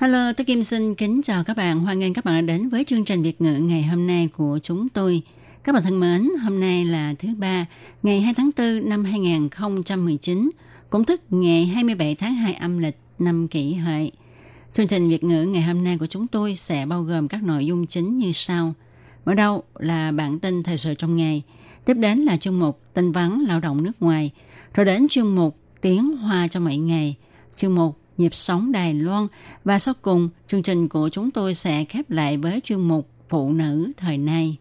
Hello, tôi Kim xin kính chào các bạn. Hoan nghênh các bạn đã đến với chương trình Việt ngữ ngày hôm nay của chúng tôi. Các bạn thân mến, hôm nay là thứ ba, ngày 2 tháng 4 năm 2019, cũng tức ngày 27 tháng 2 âm lịch năm kỷ hợi. Chương trình Việt ngữ ngày hôm nay của chúng tôi sẽ bao gồm các nội dung chính như sau. Mở đầu là bản tin thời sự trong ngày, tiếp đến là chương mục tin vắn lao động nước ngoài, rồi đến chương mục tiếng hoa cho mỗi ngày, Chương mục nhịp sống Đài Loan và sau cùng chương trình của chúng tôi sẽ khép lại với chuyên mục phụ nữ thời nay.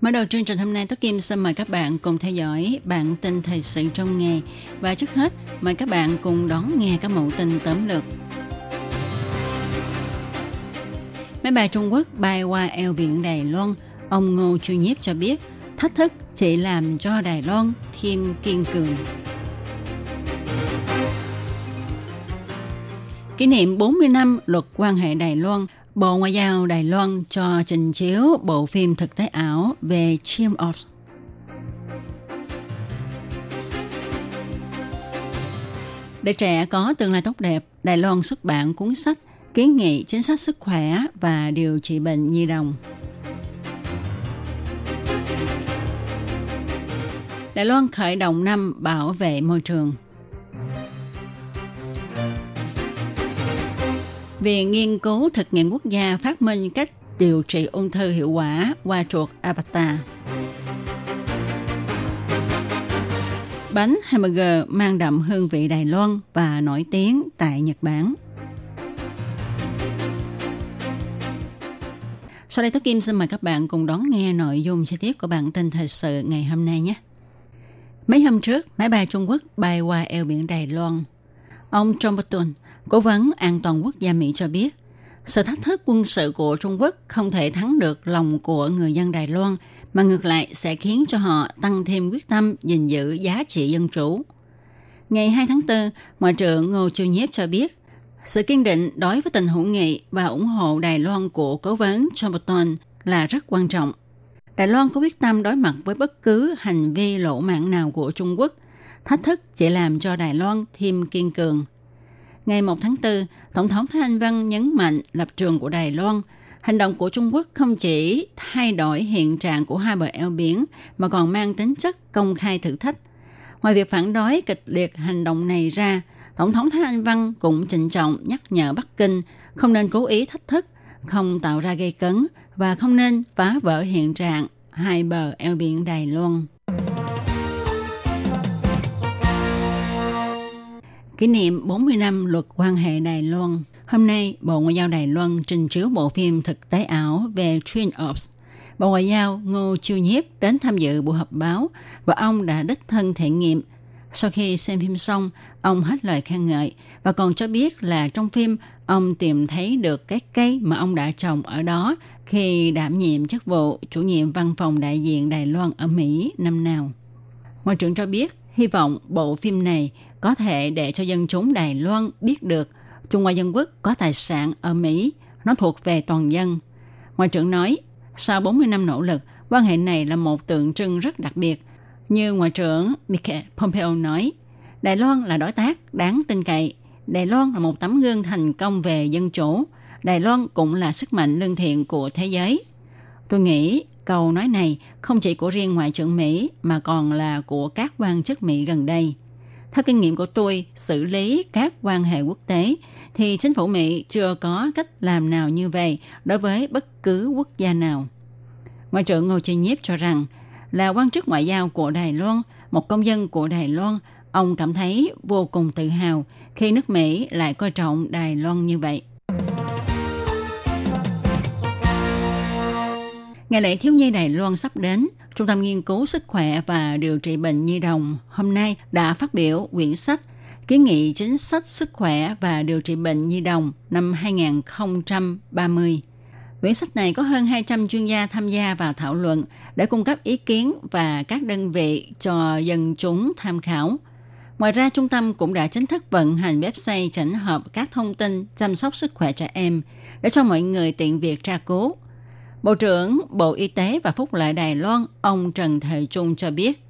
Mở đầu chương trình hôm nay, Tố Kim xin mời các bạn cùng theo dõi bản tin thời sự trong ngày. Và trước hết, mời các bạn cùng đón nghe các mẫu tin tóm lược. Máy bay Trung Quốc bay qua eo biển Đài Loan, ông Ngô Chu Nhiếp cho biết thách thức chỉ làm cho Đài Loan thêm kiên cường. Kỷ niệm 40 năm luật quan hệ Đài Loan, Bộ Ngoại giao Đài Loan cho trình chiếu bộ phim thực tế ảo về Chim of. Để trẻ có tương lai tốt đẹp, Đài Loan xuất bản cuốn sách kiến nghị chính sách sức khỏe và điều trị bệnh nhi đồng. Đài Loan khởi động năm bảo vệ môi trường. Viện Nghiên cứu Thực nghiệm Quốc gia phát minh cách điều trị ung thư hiệu quả qua chuột avatar. Bánh hamburger mang đậm hương vị Đài Loan và nổi tiếng tại Nhật Bản. Sau đây Tố Kim xin mời các bạn cùng đón nghe nội dung chi tiết của bản tin thời sự ngày hôm nay nhé. Mấy hôm trước, máy bay Trung Quốc bay qua eo biển Đài Loan. Ông John Bolton, cố vấn an toàn quốc gia Mỹ cho biết, sự thách thức quân sự của Trung Quốc không thể thắng được lòng của người dân Đài Loan, mà ngược lại sẽ khiến cho họ tăng thêm quyết tâm gìn giữ giá trị dân chủ. Ngày 2 tháng 4, Ngoại trưởng Ngô Chu Nhiếp cho biết, sự kiên định đối với tình hữu nghị và ủng hộ Đài Loan của cố vấn John là rất quan trọng. Đài Loan có quyết tâm đối mặt với bất cứ hành vi lỗ mạng nào của Trung Quốc. Thách thức chỉ làm cho Đài Loan thêm kiên cường. Ngày 1 tháng 4, Tổng thống Thái Anh Văn nhấn mạnh lập trường của Đài Loan. Hành động của Trung Quốc không chỉ thay đổi hiện trạng của hai bờ eo biển, mà còn mang tính chất công khai thử thách. Ngoài việc phản đối kịch liệt hành động này ra, Tổng thống Thái Anh Văn cũng trịnh trọng nhắc nhở Bắc Kinh không nên cố ý thách thức, không tạo ra gây cấn và không nên phá vỡ hiện trạng hai bờ eo biển Đài Loan. Kỷ niệm 40 năm luật quan hệ Đài Loan. Hôm nay, Bộ Ngoại giao Đài Loan trình chiếu bộ phim thực tế ảo về Twin Ops. Bộ Ngoại giao Ngô Chiêu Nhiếp đến tham dự buổi họp báo và ông đã đích thân thể nghiệm. Sau khi xem phim xong, ông hết lời khen ngợi và còn cho biết là trong phim ông tìm thấy được cái cây mà ông đã trồng ở đó khi đảm nhiệm chức vụ chủ nhiệm văn phòng đại diện Đài Loan ở Mỹ năm nào. Ngoại trưởng cho biết hy vọng bộ phim này có thể để cho dân chúng Đài Loan biết được Trung Hoa Dân Quốc có tài sản ở Mỹ, nó thuộc về toàn dân. Ngoại trưởng nói, sau 40 năm nỗ lực, quan hệ này là một tượng trưng rất đặc biệt. Như Ngoại trưởng Mike Pompeo nói, Đài Loan là đối tác đáng tin cậy. Đài Loan là một tấm gương thành công về dân chủ. Đài Loan cũng là sức mạnh lương thiện của thế giới. Tôi nghĩ câu nói này không chỉ của riêng Ngoại trưởng Mỹ mà còn là của các quan chức Mỹ gần đây. Theo kinh nghiệm của tôi xử lý các quan hệ quốc tế thì chính phủ Mỹ chưa có cách làm nào như vậy đối với bất cứ quốc gia nào. Ngoại trưởng Ngô Chi Nhiếp cho rằng là quan chức ngoại giao của Đài Loan, một công dân của Đài Loan, ông cảm thấy vô cùng tự hào khi nước Mỹ lại coi trọng Đài Loan như vậy. Ngày lễ thiếu nhi Đài Loan sắp đến, Trung tâm Nghiên cứu Sức khỏe và Điều trị Bệnh Nhi đồng hôm nay đã phát biểu quyển sách kiến nghị chính sách sức khỏe và điều trị bệnh nhi đồng năm 2030. Quyển sách này có hơn 200 chuyên gia tham gia vào thảo luận để cung cấp ý kiến và các đơn vị cho dân chúng tham khảo. Ngoài ra, trung tâm cũng đã chính thức vận hành website chỉnh hợp các thông tin chăm sóc sức khỏe trẻ em để cho mọi người tiện việc tra cứu. Bộ trưởng Bộ Y tế và Phúc lợi Đài Loan, ông Trần Thời Trung cho biết,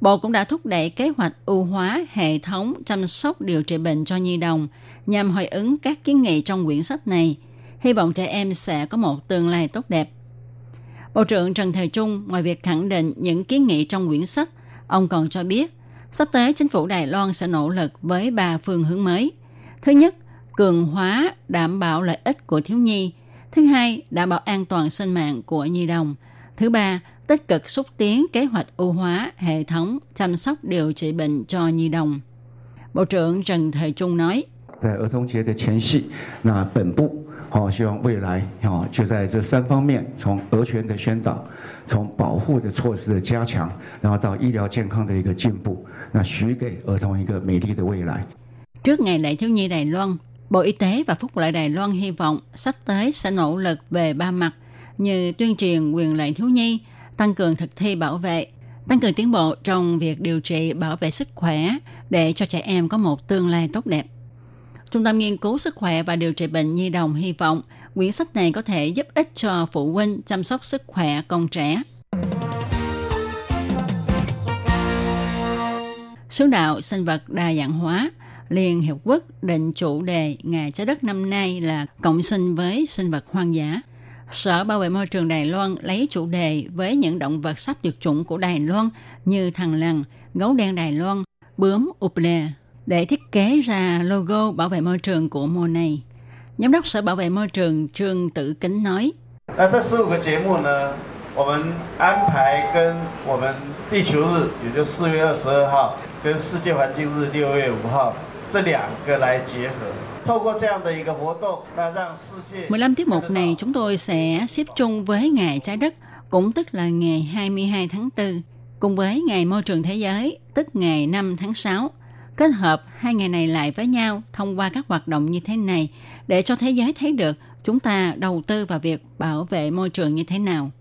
Bộ cũng đã thúc đẩy kế hoạch ưu hóa hệ thống chăm sóc điều trị bệnh cho nhi đồng nhằm hồi ứng các kiến nghị trong quyển sách này. Hy vọng trẻ em sẽ có một tương lai tốt đẹp. Bộ trưởng Trần Thời Trung ngoài việc khẳng định những kiến nghị trong quyển sách, ông còn cho biết sắp tới chính phủ Đài Loan sẽ nỗ lực với ba phương hướng mới. Thứ nhất, cường hóa đảm bảo lợi ích của thiếu nhi. Thứ hai, đảm bảo an toàn sinh mạng của nhi đồng. Thứ ba, tích cực xúc tiến kế hoạch ưu hóa hệ thống chăm sóc điều trị bệnh cho nhi đồng. Bộ trưởng Trần Thời Trung nói, 在儿童节的前夕，那本部好、希望未来好、就在这三方面，从儿权的宣导，从保护的措施的加强，然后到医疗健康的一个进步，那许给儿童一个美丽的未来。 Trước ngày lễ thiếu nhi Đài Loan, Bộ Y tế và Phúc lợi Đài Loan hy vọng sắp tới sẽ nỗ lực về ba mặt như tuyên truyền quyền lợi thiếu nhi, tăng cường thực thi bảo vệ, tăng cường tiến bộ trong việc điều trị bảo vệ sức khỏe để cho trẻ em có một tương lai tốt đẹp. Trung tâm Nghiên cứu Sức khỏe và Điều trị bệnh Nhi đồng hy vọng quyển sách này có thể giúp ích cho phụ huynh chăm sóc sức khỏe con trẻ. Sứ đạo sinh vật đa dạng hóa Liên Hiệp Quốc định chủ đề Ngày Trái Đất năm nay là cộng sinh với sinh vật hoang dã. Sở Bảo vệ Môi trường Đài Loan lấy chủ đề với những động vật sắp tuyệt chủng của Đài Loan như thằn lằn, gấu đen Đài Loan, bướm Uple để thiết kế ra logo bảo vệ môi trường của mùa này. Giám đốc Sở Bảo vệ Môi trường Trương Tử Kính nói, 那这十五个节目呢，我们安排跟我们地球日，也就四月二十二号，跟世界环境日六月五号 这两个来结合。透过这样的一个活动，那让世界 15 tiết mục này chúng tôi sẽ xếp chung với Ngày Trái Đất, cũng tức là ngày 22 tháng 4, cùng với Ngày Môi trường Thế giới, tức ngày 5 tháng 6. Kết hợp hai ngày này lại với nhau thông qua các hoạt động như thế này để cho thế giới thấy được chúng ta đầu tư vào việc bảo vệ môi trường như thế nào.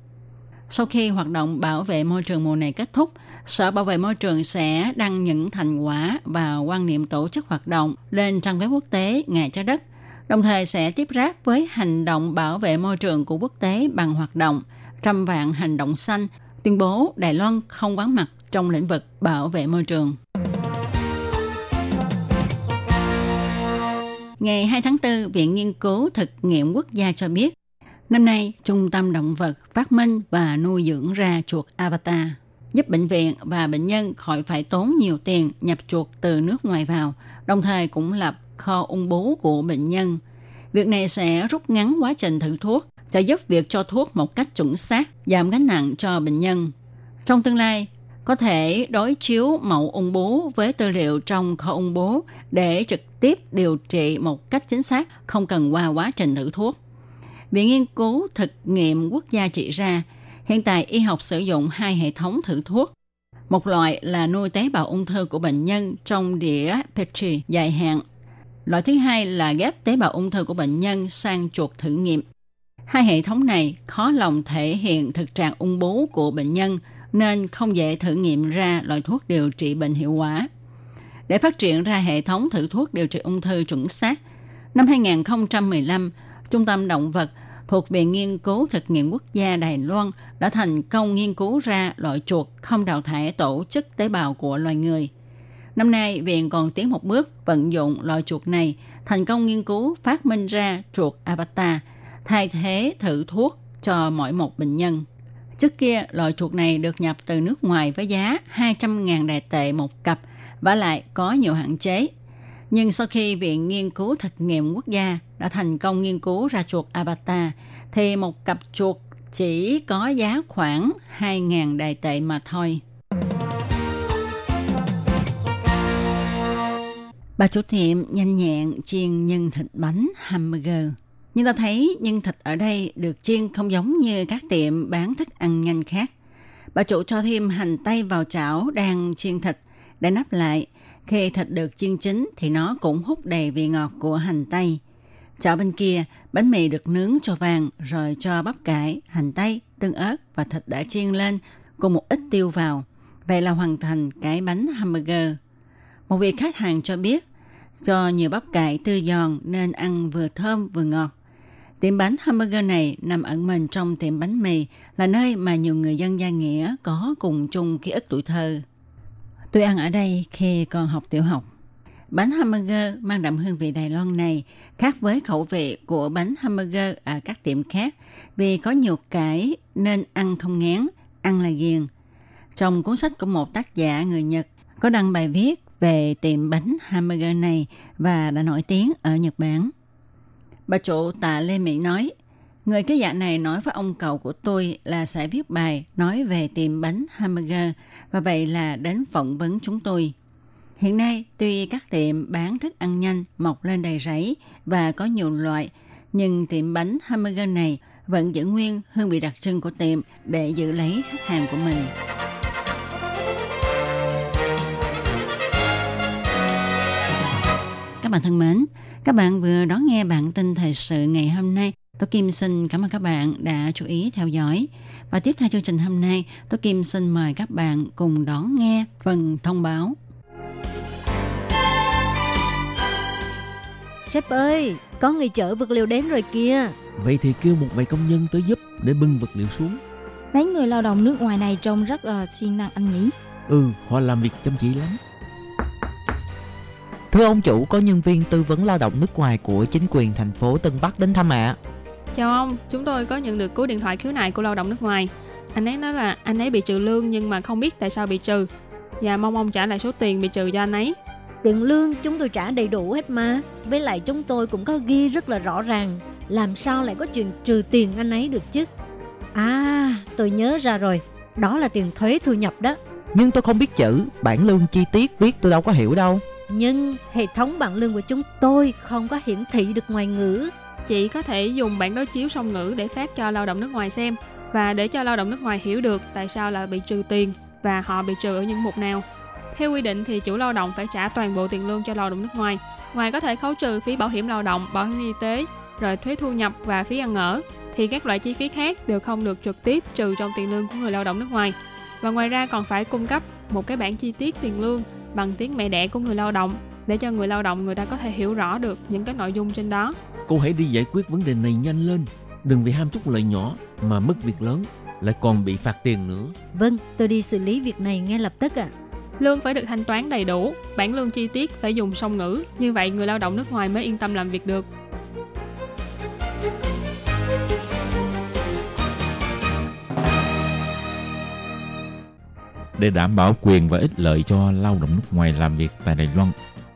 Sau khi hoạt động bảo vệ môi trường mùa này kết thúc, Sở Bảo vệ Môi trường sẽ đăng những thành quả và quan niệm tổ chức hoạt động lên trang web quốc tế Ngày Trái Đất, đồng thời sẽ tiếp ráp với hành động bảo vệ môi trường của quốc tế bằng hoạt động trăm vạn hành động xanh, tuyên bố Đài Loan không vắng mặt trong lĩnh vực bảo vệ môi trường. Ngày 2 tháng 4, Viện Nghiên cứu Thực nghiệm Quốc gia cho biết, năm nay Trung tâm Động vật phát minh và nuôi dưỡng ra chuột Avatar, giúp bệnh viện và bệnh nhân khỏi phải tốn nhiều tiền nhập chuột từ nước ngoài vào, đồng thời cũng lập kho ung bú của bệnh nhân. Việc này sẽ rút ngắn quá trình thử thuốc, sẽ giúp việc cho thuốc một cách chuẩn xác, giảm gánh nặng cho bệnh nhân. Trong tương lai, có thể đối chiếu mẫu ung bú với tư liệu trong kho ung bú để trực tiếp điều trị một cách chính xác, không cần qua quá trình thử thuốc. Viện Nghiên cứu Thực nghiệm Quốc gia chỉ ra, hiện tại y học sử dụng hai hệ thống thử thuốc. Một loại là nuôi tế bào ung thư của bệnh nhân trong đĩa Petri dài hạn. Loại thứ hai là ghép tế bào ung thư của bệnh nhân sang chuột thử nghiệm. Hai hệ thống này khó lòng thể hiện thực trạng ung bú của bệnh nhân nên không dễ thử nghiệm ra loại thuốc điều trị bệnh hiệu quả. Để phát triển ra hệ thống thử thuốc điều trị ung thư chuẩn xác, năm 2015, Trung tâm Động vật thuộc Viện Nghiên cứu Thực nghiệm Quốc gia Đài Loan đã thành công nghiên cứu ra loại chuột không đào thải tổ chức tế bào của loài người. Năm nay, Viện còn tiến một bước vận dụng loại chuột này thành công nghiên cứu phát minh ra chuột avatar, thay thế thử thuốc cho mỗi một bệnh nhân. Trước kia, loại chuột này được nhập từ nước ngoài với giá 200.000 đài tệ một cặp và lại có nhiều hạn chế. Nhưng sau khi Viện Nghiên cứu Thực nghiệm Quốc gia đã thành công nghiên cứu ra chuột avatar, thì một cặp chuột chỉ có giá khoảng 2.000 đài tệ mà thôi. Bà chủ tiệm nhanh nhẹn chiên nhân thịt bánh hamburger. Nhưng ta thấy nhân thịt ở đây được chiên không giống như các tiệm bán thức ăn nhanh khác. Bà chủ cho thêm hành tây vào chảo đang chiên thịt, để nắp lại, Khi thịt được chiên chín thì nó cũng hút đầy vị ngọt của hành tây. Chảo bên kia, bánh mì được nướng cho vàng rồi cho bắp cải, hành tây, tương ớt và thịt đã chiên lên cùng một ít tiêu vào. Vậy là hoàn thành cái bánh hamburger. Một vị khách hàng cho biết, cho nhiều bắp cải tươi giòn nên ăn vừa thơm vừa ngọt. Tiệm bánh hamburger này nằm ẩn mình trong tiệm bánh mì là nơi mà nhiều người dân gia nghĩa có cùng chung ký ức tuổi thơ. Tôi ăn ở đây khi còn học tiểu học. Bánh hamburger mang đậm hương vị Đài Loan này khác với khẩu vị của bánh hamburger ở các tiệm khác vì có nhiều cải nên ăn không ngán, ăn là ghiền. Trong cuốn sách của một tác giả người Nhật có đăng bài viết về tiệm bánh hamburger này và đã nổi tiếng ở Nhật Bản. Bà chủ tạ Lê Mỹ nói, người cái giả này nói với ông cậu của tôi là sẽ viết bài nói về tiệm bánh hamburger và vậy là đến phỏng vấn chúng tôi. Hiện nay, tuy các tiệm bán thức ăn nhanh mọc lên đầy rẫy và có nhiều loại, nhưng tiệm bánh hamburger này vẫn giữ nguyên hương vị đặc trưng của tiệm để giữ lấy khách hàng của mình. Các bạn thân mến, các bạn vừa đón nghe bản tin thời sự ngày hôm nay. Tôi Kim xin cảm ơn các bạn đã chú ý theo dõi. Và tiếp theo chương trình hôm nay, tôi Kim xin mời các bạn cùng đón nghe phần thông báo. Sếp ơi, có người chở vật liệu đến rồi kìa. Vậy thì kêu một vài công nhân tới giúp để bưng vật liệu xuống. Mấy người lao động nước ngoài này trông rất là siêng năng anh nhỉ? Ừ, họ làm việc chăm chỉ lắm. Thưa ông chủ, có nhân viên tư vấn lao động nước ngoài của chính quyền thành phố Tân Bắc đến thăm ạ. Chào ông, chúng tôi có nhận được cú điện thoại khiếu nại của lao động nước ngoài. Anh ấy nói là anh ấy bị trừ lương nhưng mà không biết tại sao bị trừ và mong ông trả lại số tiền bị trừ cho anh ấy. Tiền lương chúng tôi trả đầy đủ hết mà. Với lại chúng tôi cũng có ghi rất là rõ ràng. Làm sao lại có chuyện trừ tiền anh ấy được chứ? À, tôi nhớ ra rồi. Đó là tiền thuế thu nhập đó. Nhưng tôi không biết chữ, bản lương chi tiết viết tôi đâu có hiểu đâu. Nhưng hệ thống bảng lương của chúng tôi không có hiển thị được ngoài ngữ. Chị có thể dùng bản đối chiếu song ngữ để phát cho lao động nước ngoài xem và để cho lao động nước ngoài hiểu được tại sao là bị trừ tiền và họ bị trừ ở những mục nào. Theo quy định thì chủ lao động phải trả toàn bộ tiền lương cho lao động nước ngoài. Ngoài có thể khấu trừ phí bảo hiểm lao động, bảo hiểm y tế, rồi thuế thu nhập và phí ăn ở, thì các loại chi phí khác đều không được trực tiếp trừ trong tiền lương của người lao động nước ngoài. Và ngoài ra còn phải cung cấp một cái bản chi tiết tiền lương bằng tiếng mẹ đẻ của người lao động để cho người lao động người ta có thể hiểu rõ được những cái nội dung trên đó. Cô hãy đi giải quyết vấn đề này nhanh lên. Đừng vì ham chút lợi nhỏ mà mất việc lớn, lại còn bị phạt tiền nữa. Vâng, tôi đi xử lý việc này ngay lập tức ạ. À. Lương phải được thanh toán đầy đủ, bản lương chi tiết phải dùng song ngữ, như vậy người lao động nước ngoài mới yên tâm làm việc được. Để đảm bảo quyền và ích lợi cho lao động nước ngoài làm việc tại Đài Loan,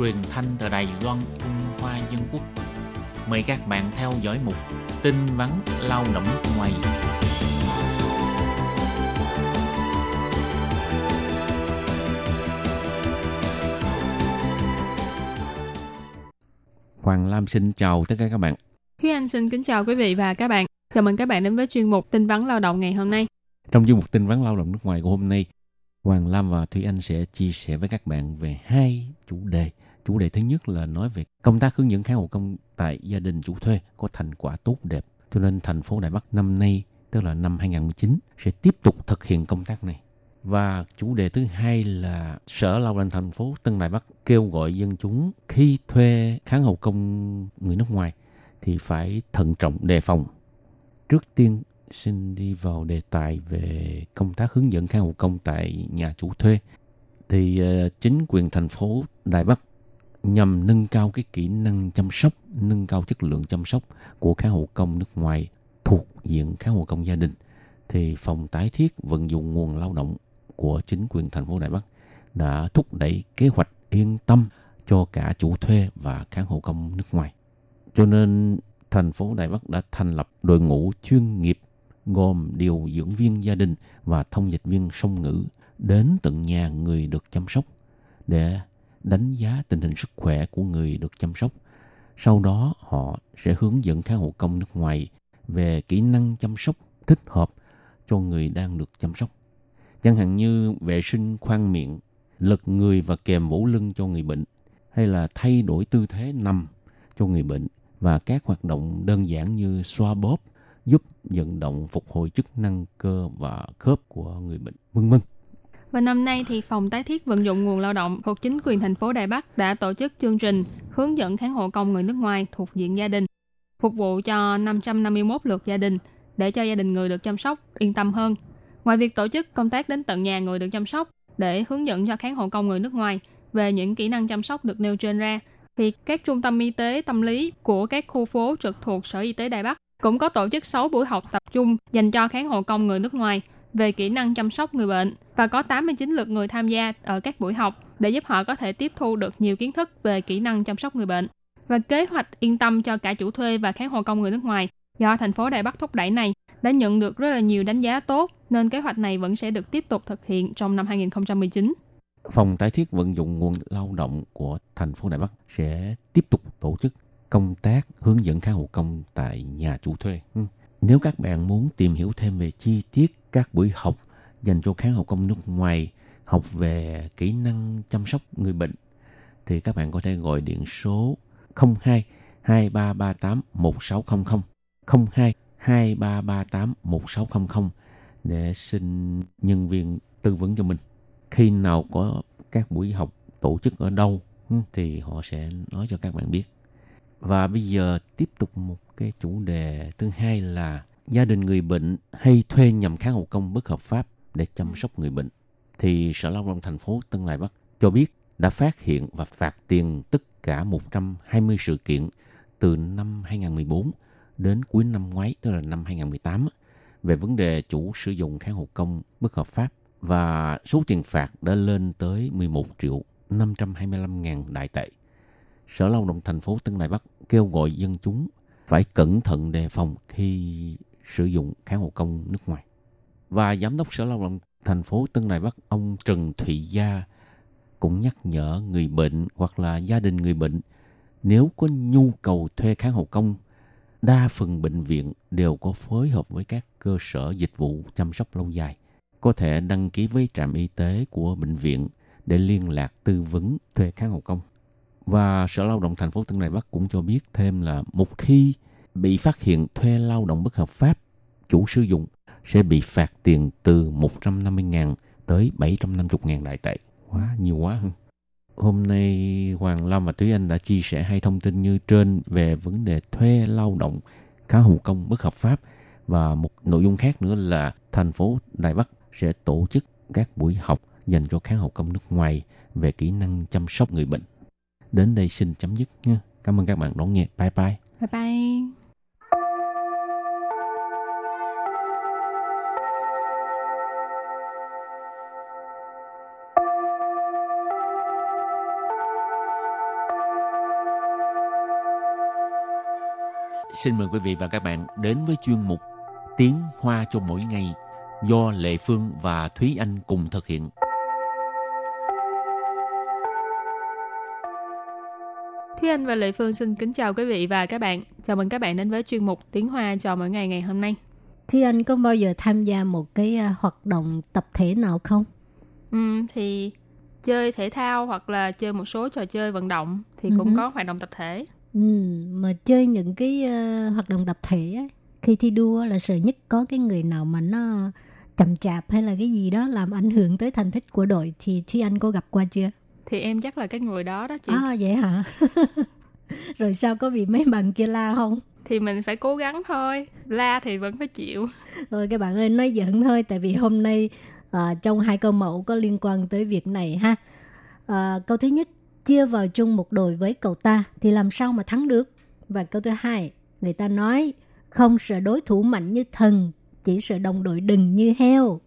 truyền thanh từ Đài Loan, Trung Hoa Dân Quốc. Mời các bạn theo dõi mục tin vắn lao động ngoài. Hoàng Lam xin chào tất cả các bạn. Thúy Anh xin kính chào quý vị và các bạn. Chào mừng các bạn đến với chuyên mục tin vắn lao động ngày hôm nay. Trong chuyên mục tin vắn lao động nước ngoài của hôm nay, Hoàng Lam và Thúy Anh sẽ chia sẻ với các bạn về hai chủ đề. Chủ đề thứ nhất là nói về công tác hướng dẫn kháng hộ công tại gia đình chủ thuê có thành quả tốt đẹp. Cho nên thành phố Đài Bắc năm nay, tức là năm 2019, sẽ tiếp tục thực hiện công tác này. Và chủ đề thứ hai là Sở Lao động thành phố Tân Đài Bắc kêu gọi dân chúng khi thuê kháng hộ công người nước ngoài thì phải thận trọng đề phòng. Trước tiên xin đi vào đề tài về công tác hướng dẫn kháng hộ công tại nhà chủ thuê. Thì ờ, chính quyền thành phố Đài Bắc nhằm nâng cao cái kỹ năng chăm sóc, nâng cao chất lượng chăm sóc của kháng hộ công nước ngoài thuộc diện kháng hộ công gia đình thì phòng tái thiết vận dụng nguồn lao động của chính quyền thành phố Đài Bắc đã thúc đẩy kế hoạch yên tâm cho cả chủ thuê và khán hộ công nước ngoài. Cho nên thành phố Đài Bắc đã thành lập đội ngũ chuyên nghiệp gồm điều dưỡng viên gia đình và thông dịch viên song ngữ đến tận nhà người được chăm sóc để đánh giá tình hình sức khỏe của người được chăm sóc. Sau đó họ sẽ hướng dẫn các hộ công nước ngoài về kỹ năng chăm sóc thích hợp cho người đang được chăm sóc. Chẳng hạn như vệ sinh khoang miệng, lật người và kèm vỗ lưng cho người bệnh, hay là thay đổi tư thế nằm cho người bệnh và các hoạt động đơn giản như xoa bóp giúp vận động phục hồi chức năng cơ và khớp của người bệnh, vân vân. Và năm nay thì phòng tái thiết vận dụng nguồn lao động thuộc chính quyền thành phố Đài Bắc đã tổ chức chương trình hướng dẫn kháng hộ công người nước ngoài thuộc diện gia đình, phục vụ cho 551 lượt gia đình để cho gia đình người được chăm sóc yên tâm hơn. Ngoài việc tổ chức công tác đến tận nhà người được chăm sóc để hướng dẫn cho kháng hộ công người nước ngoài về những kỹ năng chăm sóc được nêu trên ra, thì các trung tâm y tế tâm lý của các khu phố trực thuộc Sở Y tế Đài Bắc cũng có tổ chức 6 buổi học tập trung dành cho kháng hộ công người nước ngoài về kỹ năng chăm sóc người bệnh và có 89 lượt người tham gia ở các buổi học để giúp họ có thể tiếp thu được nhiều kiến thức về kỹ năng chăm sóc người bệnh. Và kế hoạch yên tâm cho cả chủ thuê và kháng hộ công người nước ngoài do thành phố Đài Bắc thúc đẩy này đã nhận được rất là nhiều đánh giá tốt, nên kế hoạch này vẫn sẽ được tiếp tục thực hiện trong năm 2019. Phòng tái thiết vận dụng nguồn lao động của thành phố Đài Bắc sẽ tiếp tục tổ chức công tác hướng dẫn kháng hộ công tại nhà chủ thuê. Ừ. Nếu các bạn muốn tìm hiểu thêm về chi tiết các buổi học dành cho kháng học công nước ngoài, học về kỹ năng chăm sóc người bệnh, thì các bạn có thể gọi điện số 02 2338 1600 02 2338 1600 để xin nhân viên tư vấn cho mình. Khi nào có các buổi học tổ chức ở đâu thì họ sẽ nói cho các bạn biết. Và bây giờ tiếp tục một cái chủ đề thứ hai là gia đình người bệnh hay thuê nhằm kháng hộ công bất hợp pháp để chăm sóc người bệnh. Thì Sở Lao động thành phố Tân Lai Bắc cho biết đã phát hiện và phạt tiền tất cả 120 sự kiện từ năm 2014 đến cuối năm ngoái, tức là năm 2018, về vấn đề chủ sử dụng kháng hộ công bất hợp pháp và số tiền phạt đã lên tới 11 triệu 525 ngàn đại tệ. Sở Lao động thành phố Tân Đài Bắc kêu gọi dân chúng phải cẩn thận đề phòng khi sử dụng kháng hộ công nước ngoài. Và Giám đốc Sở Lao động thành phố Tân Đài Bắc ông Trần Thụy Gia cũng nhắc nhở người bệnh hoặc là gia đình người bệnh nếu có nhu cầu thuê kháng hộ công, đa phần bệnh viện đều có phối hợp với các cơ sở dịch vụ chăm sóc lâu dài. Có thể đăng ký với trạm y tế của bệnh viện để liên lạc tư vấn thuê kháng hộ công. Và Sở Lao động thành phố Tân Đài Bắc cũng cho biết thêm là một khi bị phát hiện thuê lao động bất hợp pháp, chủ sử dụng sẽ bị phạt tiền từ 150.000 tới 750.000 đại tệ. Quá, nhiều quá. Hôm nay Hoàng Lâm và Thúy Anh đã chia sẻ hai thông tin như trên về vấn đề thuê lao động khá hữu công bất hợp pháp và một nội dung khác nữa là thành phố Đài Bắc sẽ tổ chức các buổi học dành cho kháng hậu công nước ngoài về kỹ năng chăm sóc người bệnh đến đây xin chấm dứt nha. Cảm ơn các bạn đón nghe. Bye bye. Bye bye. Xin mời quý vị và các bạn đến với chuyên mục Tiếng Hoa cho mỗi ngày do Lệ Phương và Thúy Anh cùng thực hiện. Thúy Anh và Lệ Phương xin kính chào quý vị và các bạn. Chào mừng các bạn đến với chuyên mục Tiếng Hoa cho mỗi ngày ngày hôm nay. Thì anh có bao giờ tham gia một cái à, hoạt động tập thể nào không? Ừ, thì chơi thể thao hoặc là chơi một số trò chơi vận động thì cũng Ừ hứ. có hoạt động tập thể. Ừ, mà chơi những cái ờ, hoạt động tập thể á, khi thi đua là sợ nhất có cái người nào mà nó chậm chạp hay là cái gì đó làm ảnh hưởng tới thành tích của đội thì Thúy Anh có gặp qua chưa? Thì em chắc là cái người đó đó chị. À vậy hả? Rồi sao có bị mấy bạn kia la không? Thì mình phải cố gắng thôi. La thì vẫn phải chịu. Thôi các bạn ơi nói giỡn thôi tại vì hôm nay à, trong hai câu mẫu có liên quan tới việc này ha. À, câu thứ nhất chia vào chung một đội với cậu ta thì làm sao mà thắng được? Và câu thứ hai người ta nói không sợ đối thủ mạnh như thần chỉ sợ đồng đội đừng như heo.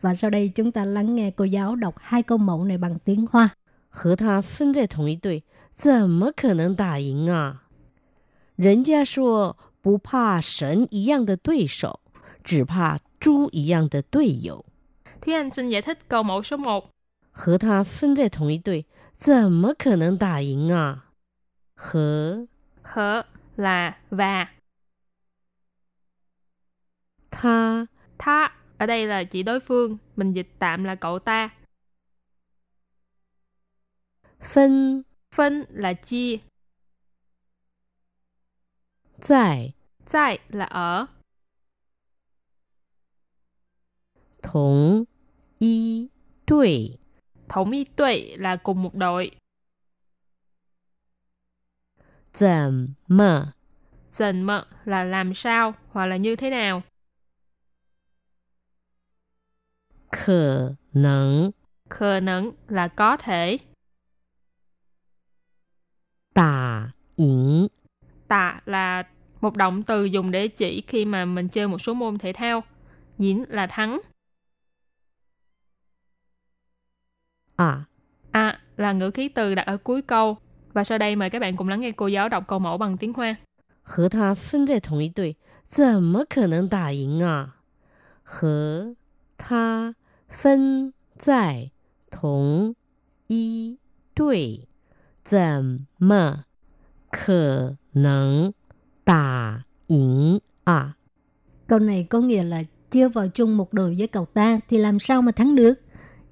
Và sau đây chúng ta lắng nghe cô giáo đọc hai câu mẫu này bằng tiếng Hoa. 和他分在同一队，怎么可能打赢啊？人家说不怕神一样的对手，只怕猪一样的队友。 Thúy Anh xin giải thích câu mẫu số 1. 和他分在同一队，怎么可能打赢啊？和 Khở là và. 他 Tha ở đây là chỉ đối phương, mình dịch tạm là cậu ta. phân. Phân là chia tại tại là ở. Thống y đội thống y đội là cùng một đội. Zẩm mờ. Zẩm mờ là làm sao hoặc là như thế nào? Khờ nắng. Khờ nắng là có thể. 打赢？ tạ là một động từ dùng để chỉ khi mà mình chơi một số môn thể thao, diễn là thắng, 啊， à là ngữ khí từ đặt ở cuối câu. Và sau đây mời các bạn cùng lắng nghe cô giáo đọc câu mẫu bằng tiếng Hoa. 和他分在同一队，怎么可能打赢啊？和他分在同一队， 怎么可能打赢啊？ Câu này có nghĩa là chia vào chung một đội với cậu ta thì làm sao mà thắng được?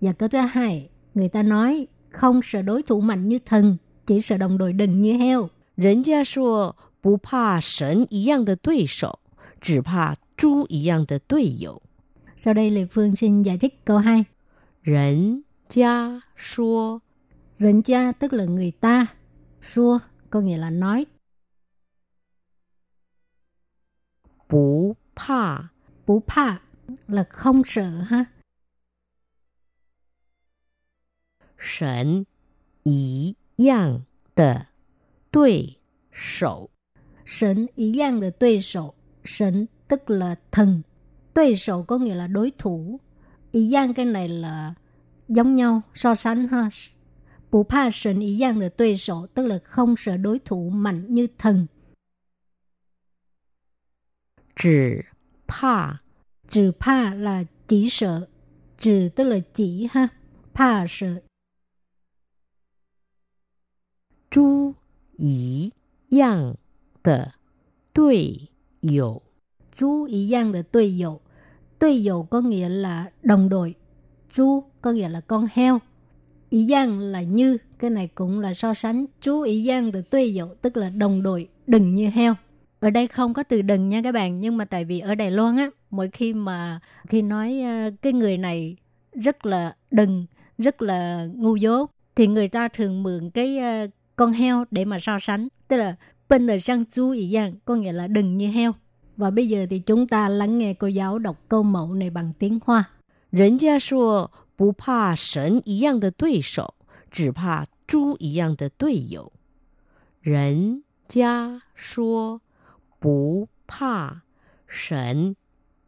Và câu thứ hai, người ta nói không sợ đối thủ mạnh như thần, chỉ sợ đồng đội đừng như heo. 人家说不怕神一样的对手，只怕猪一样的队友。 Sau đây Lê Phương xin giải thích câu 2. 人家说 Rịnh cha tức là người ta, xua có nghĩa là nói, 不怕 bú pa là không sợ ha. 神一样的对手， Sỉnh ý giang là đối手, sỉnh tức là thần, đối手có nghĩa là đối thủ. Ý giang cái này là giống nhau, so sánh ha. Bù pa sỉnh ý giang là đối手, tức là không sợ đối thủ mạnh như thần. 只怕 Trừ pa là chỉ sợ, trừ tức là chỉ ha. Pa sợ, 猪一样的队友。 chú ý giang là đối友. Đối友có nghĩa là đồng đội. Chú có nghĩa là con heo. ý giang là như cái này cũng là so sánh. Chú ý giang từ tuy dụ tức là đồng đội đừng như heo. Ở đây không có từ đừng nha các bạn nhưng mà tại vì ở Đài Loan á mỗi khi mà khi nói ờ, cái người này rất là đừng rất là ngu dốt thì người ta thường mượn cái uh, con heo để mà so sánh. Tức là bên là sang chú ý Giang, có nghĩa là đừng như heo. Và bây giờ thì chúng ta lắng nghe cô giáo đọc câu mẫu này bằng tiếng Hoa. Nhân 不怕神一样的对手，只怕猪一样的队友。 人家说不怕神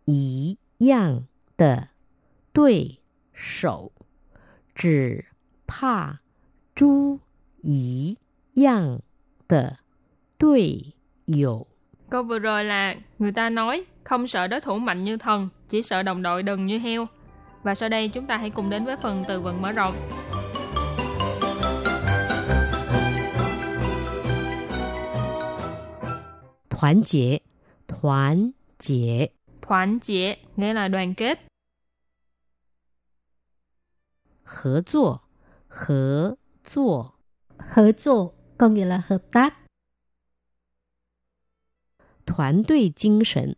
一样的对手，只怕猪一样的队友。 Câu vừa rồi là người ta nói không sợ đối thủ mạnh như thần, chỉ sợ đồng đội đần như heo. Và sau đây chúng ta hãy cùng đến với phần từ vựng mở rộng. Thoán chế Thoán chế Thoán chế nghĩa là đoàn kết. Hợp tác Hợp tác Hợp tác có nghĩa là hợp tác. Đoàn đội tinh thần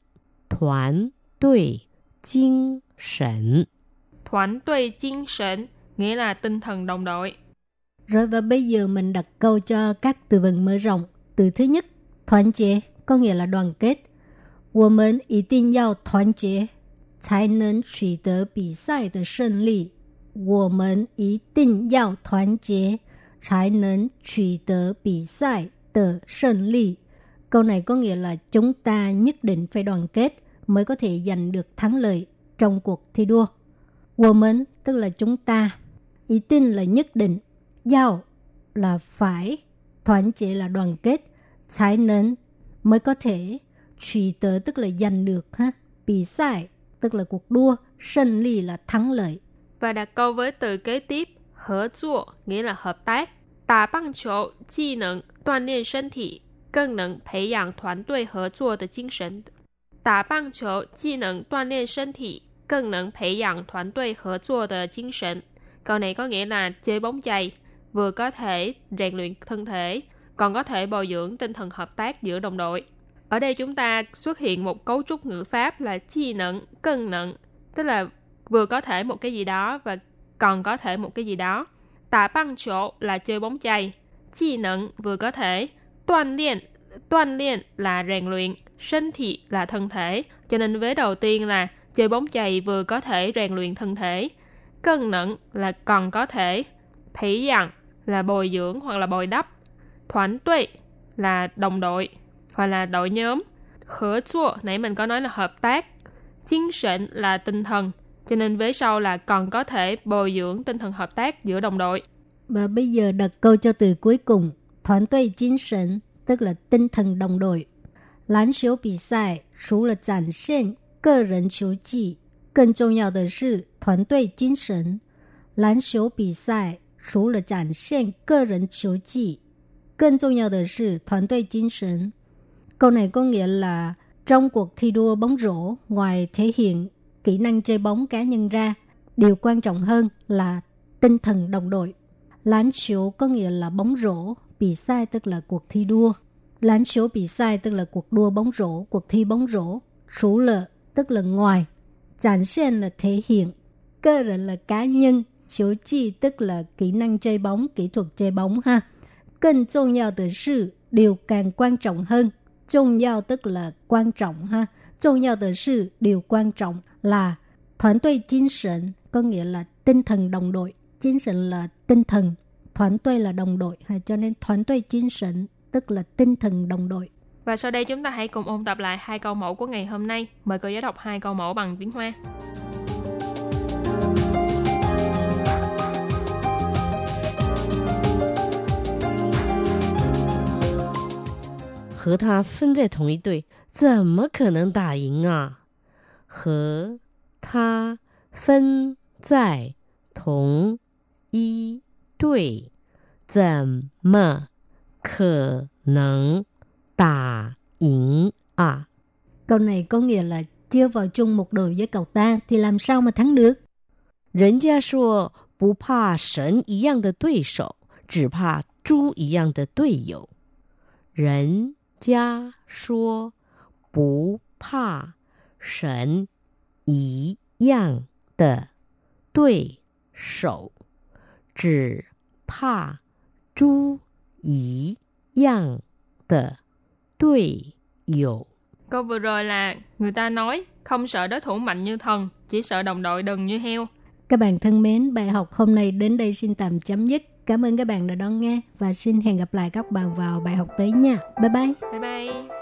Đoàn đội tinh thần thoản tuệ精神nghĩa là tinh thần đồng đội. Rồi và bây giờ mình đặt câu cho các từ vựng mở rộng. Từ thứ nhất, thoán chế có nghĩa là đoàn kết. 我们一定要团结，才能取得比赛的胜利。我们一定要团结，才能取得比赛的胜利。Câu này có nghĩa là chúng ta nhất định phải đoàn kết mới có thể giành được thắng lợi trong cuộc thi đua. 我们 tức là chúng ta, ý tin là nhất định, giao là phải, thoản chế là đoàn kết,才能mới có thể, truy tớ tức là giành được ha, bị sai tức là cuộc đua,胜利 là thắng lợi. Và đặt câu với từ kế tiếp, hợp作 nghĩa là hợp tác. 打棒球既能锻炼身体，更能培养团队合作的精神。打棒球既能锻炼身体， 更能培养团队合作的精神。Câu này có nghĩa là chơi bóng chày vừa có thể rèn luyện thân thể, còn có thể bồi dưỡng tinh thần hợp tác giữa đồng đội. Ở đây chúng ta xuất hiện một cấu trúc ngữ pháp là chi nặng, cân nặng, tức là vừa có thể một cái gì đó và còn có thể một cái gì đó. Tạ băng chỗ là chơi bóng chày, chi nặng vừa có thể, toàn liên, toàn liên là rèn luyện,身thị là thân thể, cho nên vế đầu tiên là chơi bóng chày vừa có thể rèn luyện thân thể, cân nặng là còn có thể, phỉ dặn là bồi dưỡng hoặc là bồi đắp, thoản tuệ là đồng đội hoặc là đội nhóm, khở chua nãy mình có nói là hợp tác, chính sệnh là tinh thần, cho nên vế sau là còn có thể bồi dưỡng tinh thần hợp tác giữa đồng đội. Và bây giờ đặt câu cho từ cuối cùng,团队精神 tức là tinh thần đồng đội. 篮球比赛除了展现 个人球技，更重要的是团队精神。篮球比赛除了展现个人球技，更重要的是团队精神。Câu này có nghĩa là trong cuộc thi đua bóng rổ, ngoài thể hiện kỹ năng chơi bóng cá nhân ra, điều quan trọng hơn là tinh thần đồng đội. Lán chiếu có nghĩa là bóng rổ, bị sai tức là cuộc thi đua. Lán chiếu bị sai tức là cuộc đua bóng rổ, cuộc thi bóng rổ. Chủ lợ tức là ngoài, 展 hiện là thể hiện, cơ rịnh là cá nhân, chiếu chi tức là kỹ năng chơi bóng, kỹ thuật chơi bóng ha. Cần trọng yếu từ sự điều càng quan trọng hơn. Trọng yếu tức là quan trọng ha. Trọng yếu từ sự điều quan trọng là thoán tuệ tinh thần, có nghĩa là tinh thần đồng đội. Tinh thần là tinh thần, thoán tuệ là đồng đội. Ha. Cho nên thoán tuệ tinh thần tức là tinh thần đồng đội. Và sau đây chúng ta hãy cùng ôn tập lại hai câu mẫu của ngày hôm nay. Mời cô giáo đọc hai câu mẫu bằng tiếng Hoa. 和他分在同一队，怎么可能打赢啊？和他分在同一队，怎么可能 打赢啊？ Câu này có nghĩa là chưa vào chung một đội với cậu ta thì làm sao mà thắng được? 人家说不怕神一样的对手，只怕猪一样的队友。人家说不怕神一样的对手，只怕猪一样的 队友。Câu vừa rồi là người ta nói không sợ đối thủ mạnh như thần, chỉ sợ đồng đội đần như heo. Các bạn thân mến, bài học hôm nay đến đây xin tạm chấm dứt. Cảm ơn các bạn đã đón nghe và xin hẹn gặp lại các bạn vào bài học tới nha. Bye bye. Bye bye.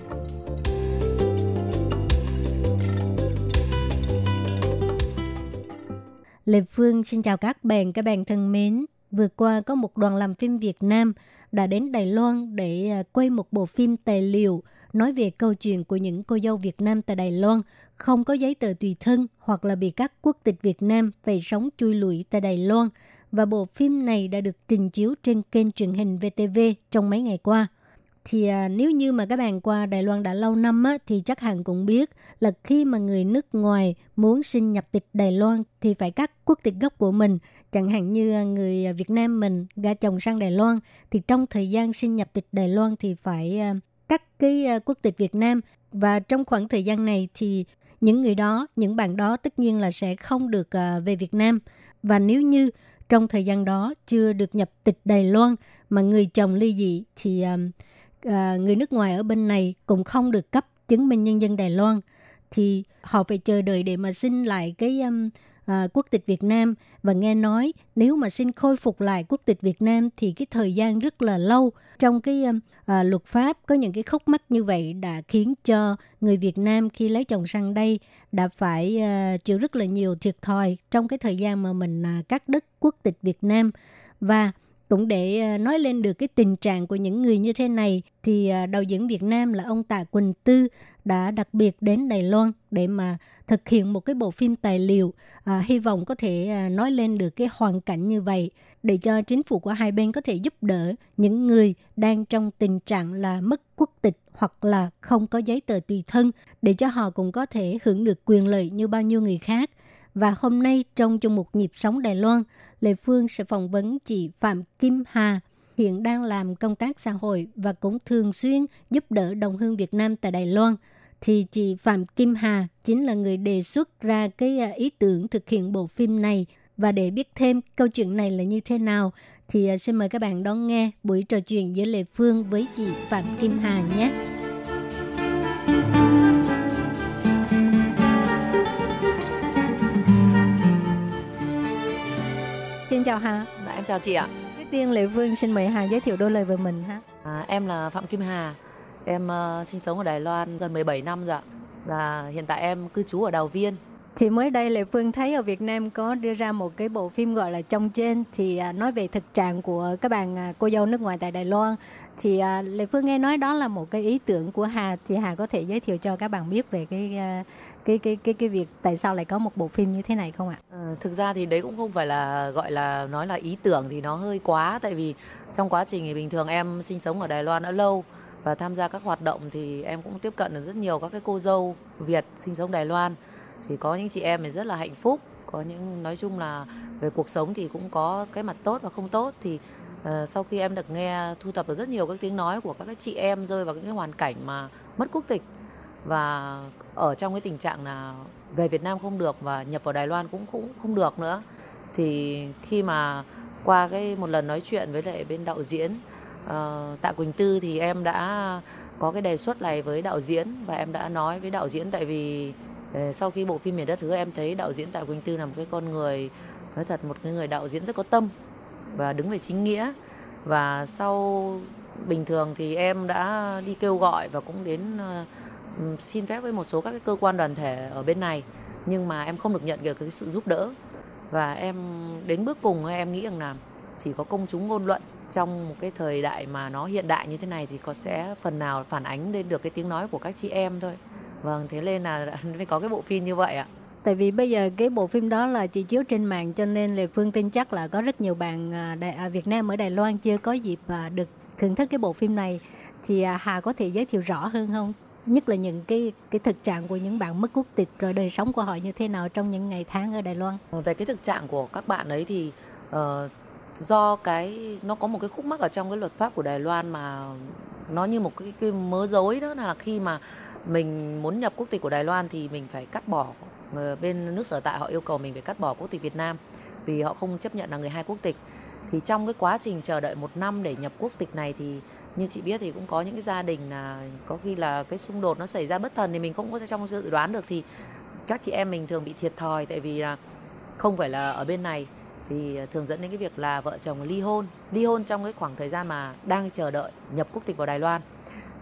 Lê Phương xin chào các bạn, các bạn thân mến. Vừa qua có một đoàn làm phim Việt Nam đã đến Đài Loan để à, quay một bộ phim tài liệu nói về câu chuyện của những cô dâu Việt Nam tại Đài Loan không có giấy tờ tùy thân hoặc là bị các quốc tịch Việt Nam phải sống chui lủi tại Đài Loan. Và bộ phim này đã được trình chiếu trên kênh truyền hình VTV trong mấy ngày qua. Thì à, nếu như mà các bạn qua Đài Loan đã lâu năm á, thì chắc hẳn cũng biết là khi mà người nước ngoài muốn xin nhập tịch Đài Loan thì phải cắt quốc tịch gốc của mình. Chẳng hạn như à, người Việt Nam mình gả chồng sang Đài Loan thì trong thời gian xin nhập tịch Đài Loan thì phải à, cắt cái à, quốc tịch Việt Nam và trong khoảng thời gian này thì những người đó, những bạn đó tất nhiên là sẽ không được à, về Việt Nam. Và nếu như trong thời gian đó chưa được nhập tịch Đài Loan mà người chồng ly dị thì à, à, người nước ngoài ở bên này cũng không được cấp chứng minh nhân dân Đài Loan thì họ phải chờ đợi để mà xin lại cái um, à, quốc tịch Việt Nam. Và nghe nói nếu mà xin khôi phục lại quốc tịch Việt Nam thì cái thời gian rất là lâu. Trong cái um, à, luật pháp có những cái khúc mắc như vậy đã khiến cho người Việt Nam khi lấy chồng sang đây đã phải à, chịu rất là nhiều thiệt thòi trong cái thời gian mà mình à, cắt đứt quốc tịch Việt Nam. Và cũng để ờ, nói lên được cái tình trạng của những người như thế này thì ờ, đạo diễn Việt Nam là ông Tạ Quỳnh Tư đã đặc biệt đến Đài Loan để mà thực hiện một cái bộ phim tài liệu à, hy vọng có thể nói lên được cái hoàn cảnh như vậy để cho chính phủ của hai bên có thể giúp đỡ những người đang trong tình trạng là mất quốc tịch hoặc là không có giấy tờ tùy thân để cho họ cũng có thể hưởng được quyền lợi như bao nhiêu người khác. Và hôm nay trong chung một nhịp sống Đài Loan, Lê Phương sẽ phỏng vấn chị Phạm Kim Hà, hiện đang làm công tác xã hội và cũng thường xuyên giúp đỡ đồng hương Việt Nam tại Đài Loan. Thì chị Phạm Kim Hà chính là người đề xuất ra cái à, ý tưởng thực hiện bộ phim này. Và để biết thêm câu chuyện này là như thế nào, thì à, xin mời các bạn đón nghe buổi trò chuyện giữa Lê Phương với chị Phạm Kim Hà nhé. Xin chào Hà. Dạ, em chào chị ạ. Trước tiên Lê Phương xin mời Hà giới thiệu đôi lời về mình ha. À, em là Phạm Kim Hà. Em uh, sinh sống ở Đài Loan gần 17 năm rồi ạ. Và hiện tại em cư trú ở Đào Viên. Thì mới đây Lê Phương thấy ở Việt Nam có đưa ra một cái bộ phim gọi là Trong Trên thì à, nói về thực trạng của các bạn à, cô dâu nước ngoài tại Đài Loan. Thì à, Lê Phương nghe nói đó là một cái ý tưởng của Hà thì Hà có thể giới thiệu cho các bạn biết về cái cái cái cái cái việc tại sao lại có một bộ phim như thế này không ạ? À, thực ra thì đấy cũng không phải là gọi là nói là ý tưởng thì nó hơi quá. Tại vì trong quá trình thì bình thường em sinh sống ở Đài Loan đã lâu và tham gia các hoạt động thì em cũng tiếp cận được rất nhiều các cái cô dâu Việt sinh sống Đài Loan. Thì có những chị em thì rất là hạnh phúc có những nói chung là về cuộc sống thì cũng có cái mặt tốt và không tốt. Thì uh, sau khi em được nghe thu thập được rất nhiều các tiếng nói của các cái chị em rơi vào những cái hoàn cảnh mà mất quốc tịch và ở trong cái tình trạng là về Việt Nam không được và nhập vào Đài Loan cũng cũng không được nữa. Thì khi mà qua cái một lần nói chuyện với lại bên đạo diễn uh, Tạ Quỳnh Tư thì em đã có cái đề xuất này với đạo diễn và em đã nói với đạo diễn tại vì uh, sau khi bộ phim miền đất hứa em thấy đạo diễn Tạ Quỳnh Tư là một cái con người nói thật một cái người đạo diễn rất có tâm và đứng về chính nghĩa. Và sau bình thường thì em đã đi kêu gọi và cũng đến uh, xin phép với một số các cái cơ quan đoàn thể ở bên này nhưng mà em không được nhận được cái sự giúp đỡ. Và em đến bước cùng em nghĩ rằng là chỉ có công chúng ngôn luận trong một cái thời đại mà nó hiện đại như thế này thì có sẽ phần nào phản ánh lên được cái tiếng nói của các chị em thôi. Vâng thế nên là mới có cái bộ phim như vậy ạ. Tại vì bây giờ cái bộ phim đó là chỉ chiếu trên mạng cho nên là Phương tin chắc là có rất nhiều bạn à, Đài, à, Việt Nam ở Đài Loan chưa có dịp à, được thưởng thức cái bộ phim này. Thì à, Hà có thể giới thiệu rõ hơn không? Nhất là những cái cái thực trạng của những bạn mất quốc tịch rồi đời sống của họ như thế nào trong những ngày tháng ở Đài Loan. Ừ, về cái thực trạng của các bạn ấy thì uh, do cái nó có một cái khúc mắc ở trong cái luật pháp của Đài Loan mà nó như một cái, cái mớ rối đó là khi mà mình muốn nhập quốc tịch của Đài Loan thì mình phải cắt bỏ ờ, bên nước sở tại họ yêu cầu mình phải cắt bỏ quốc tịch Việt Nam vì họ không chấp nhận là người hai quốc tịch thì trong cái quá trình chờ đợi một năm để nhập quốc tịch này thì như chị biết thì cũng có những cái gia đình là có khi là cái xung đột nó xảy ra bất thần thì mình không có trong dự đoán được. Thì các chị em mình thường bị thiệt thòi tại vì là không phải là ở bên này. Thì à, thường dẫn đến cái việc là vợ chồng ly hôn. Ly hôn trong cái khoảng thời gian mà đang chờ đợi nhập quốc tịch vào Đài Loan.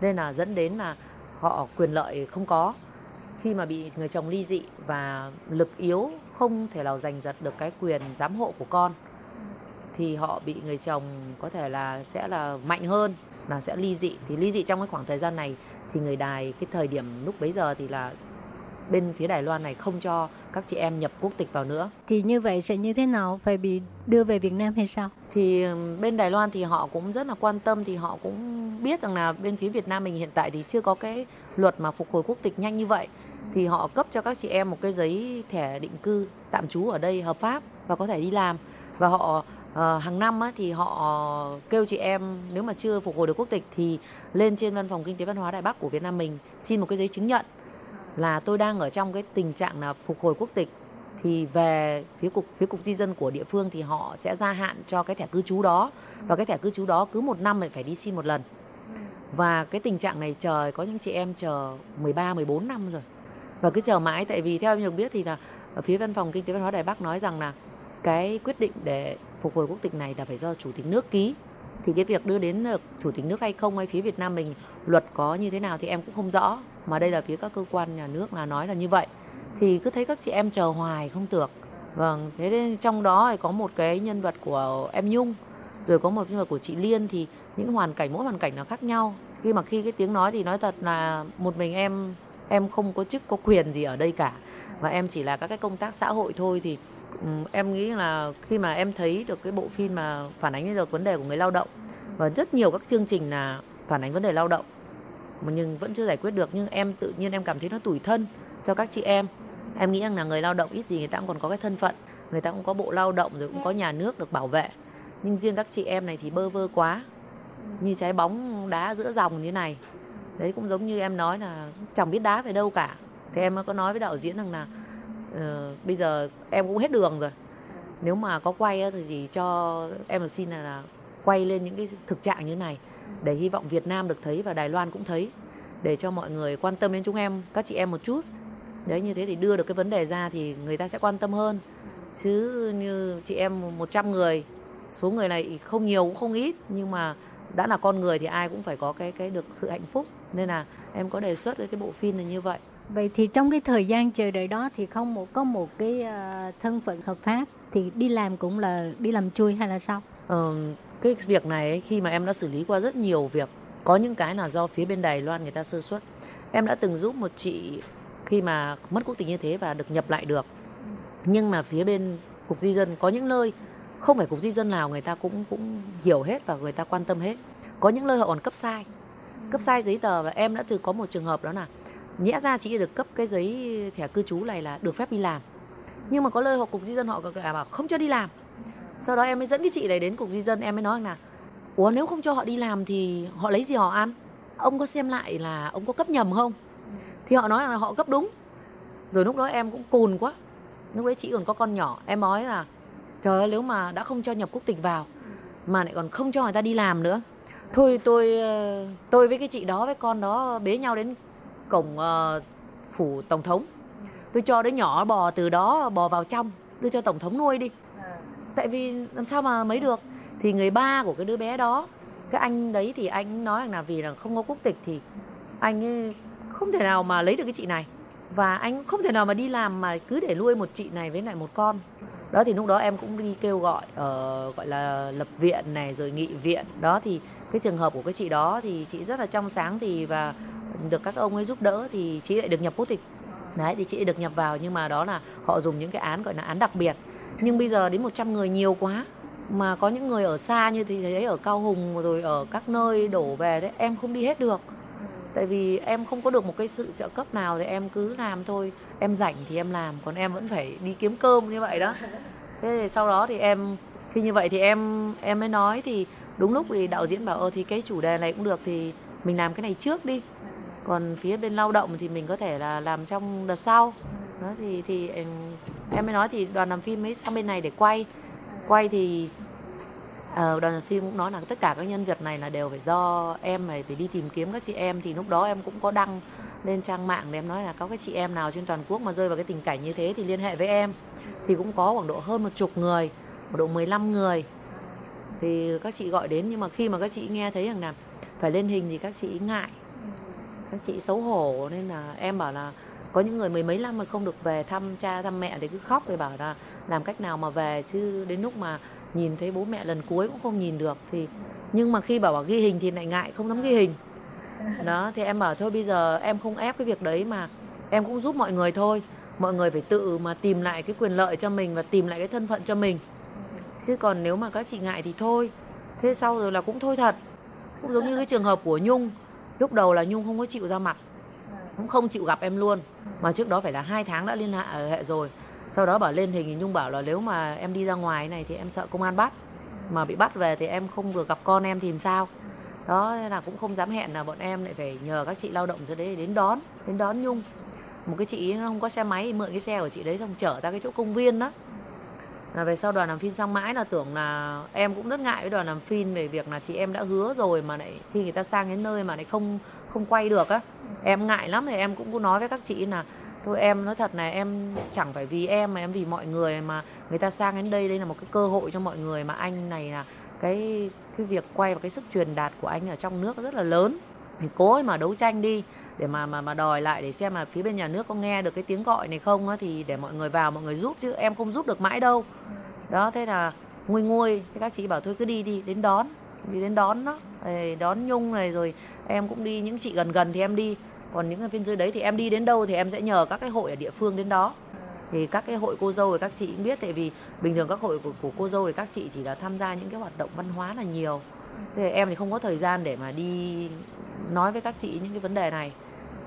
Nên là dẫn đến là họ quyền lợi không có. Khi mà bị người chồng ly dị và lực yếu không thể nào giành giật được cái quyền giám hộ của con thì họ bị người chồng có thể là sẽ là mạnh hơn là sẽ ly dị thì ly dị trong cái khoảng thời gian này thì người đài cái thời điểm lúc bấy giờ thì là bên phía Đài Loan này không cho các chị em nhập quốc tịch vào nữa Thì như vậy sẽ như thế nào? Phải bị đưa về Việt Nam hay sao? thì bên Đài Loan thì họ cũng rất là quan tâm thì họ cũng biết rằng là bên phía Việt Nam mình hiện tại thì chưa có cái luật mà phục hồi quốc tịch nhanh như vậy thì họ cấp cho các chị em một cái giấy thẻ định cư tạm trú ở đây hợp pháp và có thể đi làm và họ Ờ, hàng năm á, thì họ kêu chị em nếu mà chưa phục hồi được quốc tịch thì lên trên văn phòng kinh tế văn hóa đại Bắc của Việt Nam mình xin một cái giấy chứng nhận là tôi đang ở trong cái tình trạng là phục hồi quốc tịch. Thì về phía cục phía cục di dân của địa phương thì họ sẽ gia hạn cho cái thẻ cư trú đó và cái thẻ cư trú đó cứ một năm lại phải đi xin một lần. Và cái tình trạng này chờ có những chị em chờ 13 14 năm rồi. Và cứ chờ mãi tại vì theo em được biết thì là ở phía văn phòng kinh tế văn hóa Đài Bắc nói rằng là cái quyết định để phục hồi quốc tịch này là phải do chủ tịch nước ký. Thì cái việc đưa đến được chủ tịch nước hay không hay phía Việt Nam mình, luật có như thế nào thì em cũng không rõ. Mà đây là phía các cơ quan nhà nước là nói là như vậy. Thì cứ thấy các chị em chờ hoài không được. Vâng thế nên trong đó thì có một cái nhân vật của em Nhung, rồi có một nhân vật của chị Liên. Thì những hoàn cảnh, mỗi hoàn cảnh nó khác nhau. Khi mà khi cái tiếng nói thì nói thật là một mình em em không có chức, có quyền gì ở đây cả và em chỉ là các cái công tác xã hội thôi thì um, em nghĩ là khi mà em thấy được cái bộ phim mà phản ánh được vấn đề của người lao động và rất nhiều các chương trình là phản ánh vấn đề lao động mà nhưng vẫn chưa giải quyết được. Nhưng em tự nhiên em cảm thấy nó tủi thân cho các chị em. Em nghĩ rằng là người lao động ít gì người ta cũng còn có cái thân phận người ta cũng có bộ lao động rồi cũng có nhà nước được bảo vệ. Nhưng riêng các chị em này thì bơ vơ quá như trái bóng đá giữa dòng như này. Đấy cũng giống như em nói là chẳng biết đá về đâu cả thì em có nói với đạo diễn rằng là uh, bây giờ em cũng hết đường rồi. Nếu mà có quay thì, thì cho em xin là, là quay lên những cái thực trạng như này để hy vọng Việt Nam được thấy và Đài Loan cũng thấy để cho mọi người quan tâm đến chúng em các chị em một chút. Đấy như thế thì đưa được cái vấn đề ra thì người ta sẽ quan tâm hơn. Chứ như chị em 100 người số người này không nhiều cũng không ít nhưng mà đã là con người thì ai cũng phải có cái cái được sự hạnh phúc. Nên là em có đề xuất với cái bộ phim này như vậy. Vậy thì trong cái thời gian chờ đợi đó thì không một có một cái ờ, thân phận hợp pháp thì đi làm cũng là đi làm chui hay là sao? Ờ, cái việc này ấy, khi mà em đã xử lý qua rất nhiều việc có những cái là do phía bên Đài Loan người ta sơ suất. Em đã từng giúp một chị khi mà mất quốc tịch như thế và được nhập lại được. Nhưng mà phía bên cục di dân có những nơi không phải cục di dân nào người ta cũng cũng hiểu hết và người ta quan tâm hết. Có những nơi họ còn cấp sai cấp sai giấy tờ và em đã từng có một trường hợp đó là nhẽ ra chị được cấp cái giấy thẻ cư trú này là được phép đi làm. Nhưng mà có lời họ cục di dân họ bảo không cho đi làm. Sau đó em mới dẫn cái chị này đến cục di dân, em mới nói là, ủa, nếu không cho họ đi làm thì họ lấy gì họ ăn? Ông có xem lại là ông có cấp nhầm không? Thì họ nói là họ cấp đúng. Rồi lúc đó em cũng cùn quá. Lúc đấy chị còn có con nhỏ, em nói là, trời ơi, nếu mà đã không cho nhập quốc tịch vào mà lại còn không cho người ta đi làm nữa. Thôi tôi ờ, tôi với cái chị đó, với con đó bế nhau đến cổng uh, ờ, phủ tổng thống. Tôi cho đứa nhỏ bò từ đó bò vào trong đưa cho tổng thống nuôi đi. Tại vì làm sao mà mấy được? Thì người ba của cái đứa bé đó cái anh đấy thì anh nói rằng là vì là không có quốc tịch thì anh ấy không thể nào mà lấy được cái chị này. Và anh không thể nào mà đi làm mà cứ để nuôi một chị này với lại một con. Đó thì lúc đó em cũng đi kêu gọi ờ, gọi là lập viện này rồi nghị viện. Đó thì cái trường hợp của cái chị đó thì chị rất là trong sáng thì và được các ông ấy giúp đỡ thì chị lại được nhập quốc tịch. Đấy, thì chị được nhập vào, nhưng mà đó là họ dùng những cái án, gọi là án đặc biệt. Nhưng bây giờ đến 100 người nhiều quá, mà có những người ở xa như thì thấy ở Cao Hùng rồi ở các nơi đổ về đấy, em không đi hết được. Tại vì em không có được một cái sự trợ cấp nào thì em cứ làm thôi. Em rảnh thì em làm, còn em vẫn phải đi kiếm cơm như vậy đó. Thế thì sau đó thì em, khi như vậy thì em em mới nói thì đúng lúc thì đạo diễn bảo ơ thì cái chủ đề này cũng được, thì mình làm cái này trước đi còn phía bên lao động thì mình có thể là làm trong đợt sau. Đó thì thì em, em mới nói thì đoàn làm phim mới sang bên này để quay. Quay thì ờ, đoàn làm phim cũng nói là tất cả các nhân vật này là đều phải do em này phải đi tìm kiếm các chị em. Thì lúc đó em cũng có đăng lên trang mạng để em nói là có cái chị em nào trên toàn quốc mà rơi vào cái tình cảnh như thế thì liên hệ với em. Thì cũng có khoảng độ hơn một chục người khoảng độ 15 người. Thì các chị gọi đến nhưng mà khi mà các chị nghe thấy rằng là phải lên hình thì các chị ngại chị xấu hổ, nên là em bảo là có những người mười mấy năm mà không được về thăm cha, thăm mẹ thì cứ khóc thì bảo là làm cách nào mà về. Chứ đến lúc mà nhìn thấy bố mẹ lần cuối cũng không nhìn được thì nhưng mà khi bảo bảo ghi hình thì lại ngại không dám ghi hình. Đó, thì em bảo thôi bây giờ em không ép cái việc đấy mà em cũng giúp mọi người thôi. Mọi người phải tự mà tìm lại cái quyền lợi cho mình và tìm lại cái thân phận cho mình. Chứ còn nếu mà các chị ngại thì thôi. Thế sau rồi là cũng thôi thật. Cũng giống như cái trường hợp của nhung lúc đầu là nhung không có chịu ra mặt, cũng không chịu gặp em luôn. Mà trước đó phải là hai tháng đã liên hệ hệ rồi. Sau đó bảo lên hình thì nhung bảo là nếu mà em đi ra ngoài này thì em sợ công an bắt. Mà bị bắt về thì em không vừa gặp con em thì sao? Đó nên là cũng không dám hẹn là bọn em lại phải nhờ các chị lao động dưới đấy, đến đón đến đón nhung. Một cái chị không có xe máy thì mượn cái xe của chị đấy xong chở ra cái chỗ công viên đó là về sau đoàn làm phim sang mãi là tưởng là em cũng rất ngại với đoàn làm phim về việc là chị em đã hứa rồi mà lại khi người ta sang đến nơi mà lại không không quay được á. Em ngại lắm thì em cũng có nói với các chị là, thôi em, nói thật này, em chẳng phải vì em mà em vì mọi người mà người ta sang đến đây đây là một cái cơ hội cho mọi người mà anh này là cái cái việc quay và cái sức truyền đạt của anh ở trong nước rất là lớn. Thì cố ấy mà đấu tranh đi để mà mà mà đòi lại để xem là phía bên nhà nước có nghe được cái tiếng gọi này không á thì để mọi người vào mọi người giúp chứ em không giúp được mãi đâu. Đó thế là nguôi nguôi thế các chị bảo thôi cứ đi đi đến đón đi đến đón đó đón nhung này rồi em cũng đi những chị gần gần thì em đi còn những cái bên dưới đấy thì em đi đến đâu thì em sẽ nhờ các cái hội ở địa phương đến đó. Thì các cái hội cô dâu thì các chị cũng biết tại vì bình thường các hội của, của cô dâu thì các chị chỉ là tham gia những cái hoạt động văn hóa là nhiều. Thế thì em thì không có thời gian để mà đi nói với các chị những cái vấn đề này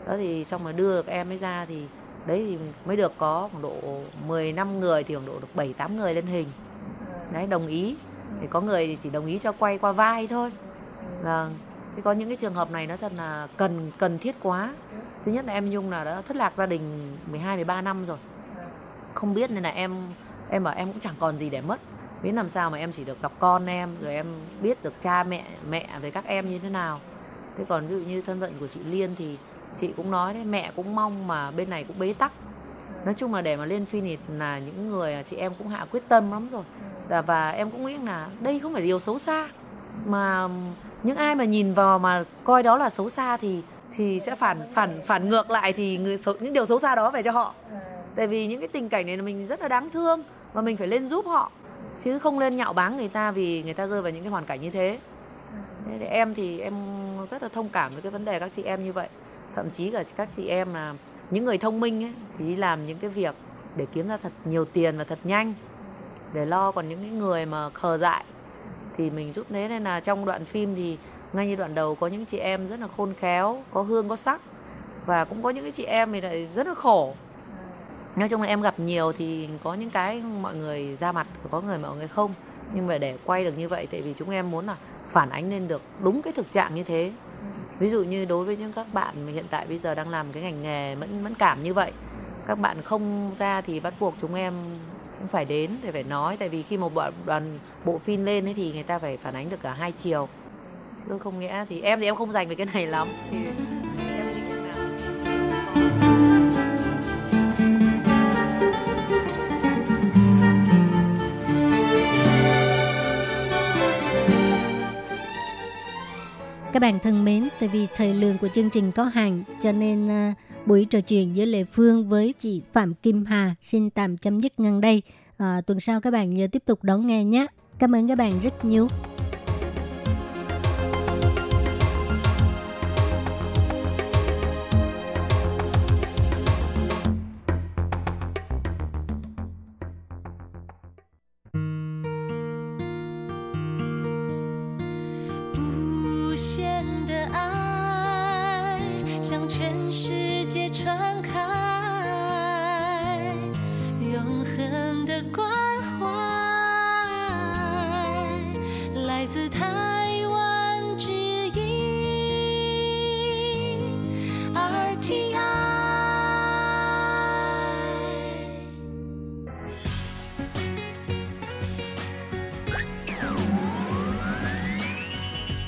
đó thì xong rồi đưa được em ấy ra thì đấy thì mới được có khoảng độ 10 năm người thì khoảng độ được 7 8 người lên hình. Đấy, đồng ý. Thì có người thì chỉ đồng ý cho quay qua vai thôi. Vâng. Thì có những cái trường hợp này nó thật là cần cần thiết quá. Thứ nhất là em Nhung là đã thất lạc gia đình 12 13 năm rồi. Không biết nên là em em bảo em cũng chẳng còn gì để mất. Biết làm sao mà em chỉ được gặp con em, rồi em biết được cha mẹ mẹ với các em như thế nào. Thế còn ví dụ như thân phận của chị Liên thì chị cũng nói đấy mẹ cũng mong mà bên này cũng bế tắc. Nói chung là để mà lên finish là những người à, chị em cũng hạ quyết tâm lắm rồi. Và, em cũng nghĩ là đây không phải điều xấu xa mà những ai mà nhìn vào mà coi đó là xấu xa thì thì sẽ phản phản phản ngược lại thì người xấu, những điều xấu xa đó về cho họ. Tại vì những cái tình cảnh này là mình rất là đáng thương và mình phải lên giúp họ chứ không lên nhạo báng người ta vì người ta rơi vào những cái hoàn cảnh như thế. Thế thì em thì em rất là thông cảm với cái vấn đề các chị em như vậy thậm chí cả các chị em là những người thông minh ấy, thì làm những cái việc để kiếm ra thật nhiều tiền và thật nhanh để lo còn những cái người mà khờ dại. Thì mình giúp thế nên là trong đoạn phim thì ngay như đoạn đầu có những chị em rất là khôn khéo có hương có sắc và cũng có những cái chị em thì lại rất là khổ. Nói chung là em gặp nhiều thì có những cái mọi người ra mặt có người mọi người không. Nhưng mà để quay được như vậy tại vì chúng em muốn là phản ánh lên được đúng cái thực trạng như thế ví dụ như đối với những các bạn mà hiện tại bây giờ đang làm cái ngành nghề mẫn mẫn cảm như vậy, các bạn không ra thì bắt buộc chúng em cũng phải đến để phải nói. Tại vì khi một đoạn đoàn bộ phim lên ấy thì người ta phải phản ánh được cả hai chiều. Chứ không nghĩa thì em thì em không dành về cái này lắm. thì Các bạn thân mến, tại vì thời lượng của chương trình có hạn, cho nên à, buổi trò chuyện giữa Lệ Phương với chị Phạm Kim Hà xin tạm chấm dứt ngăn đây. À, tuần sau các bạn nhớ tiếp tục đón nghe nhé. Cảm ơn các bạn rất nhiều. “向全世界传开，永恒的关怀来自他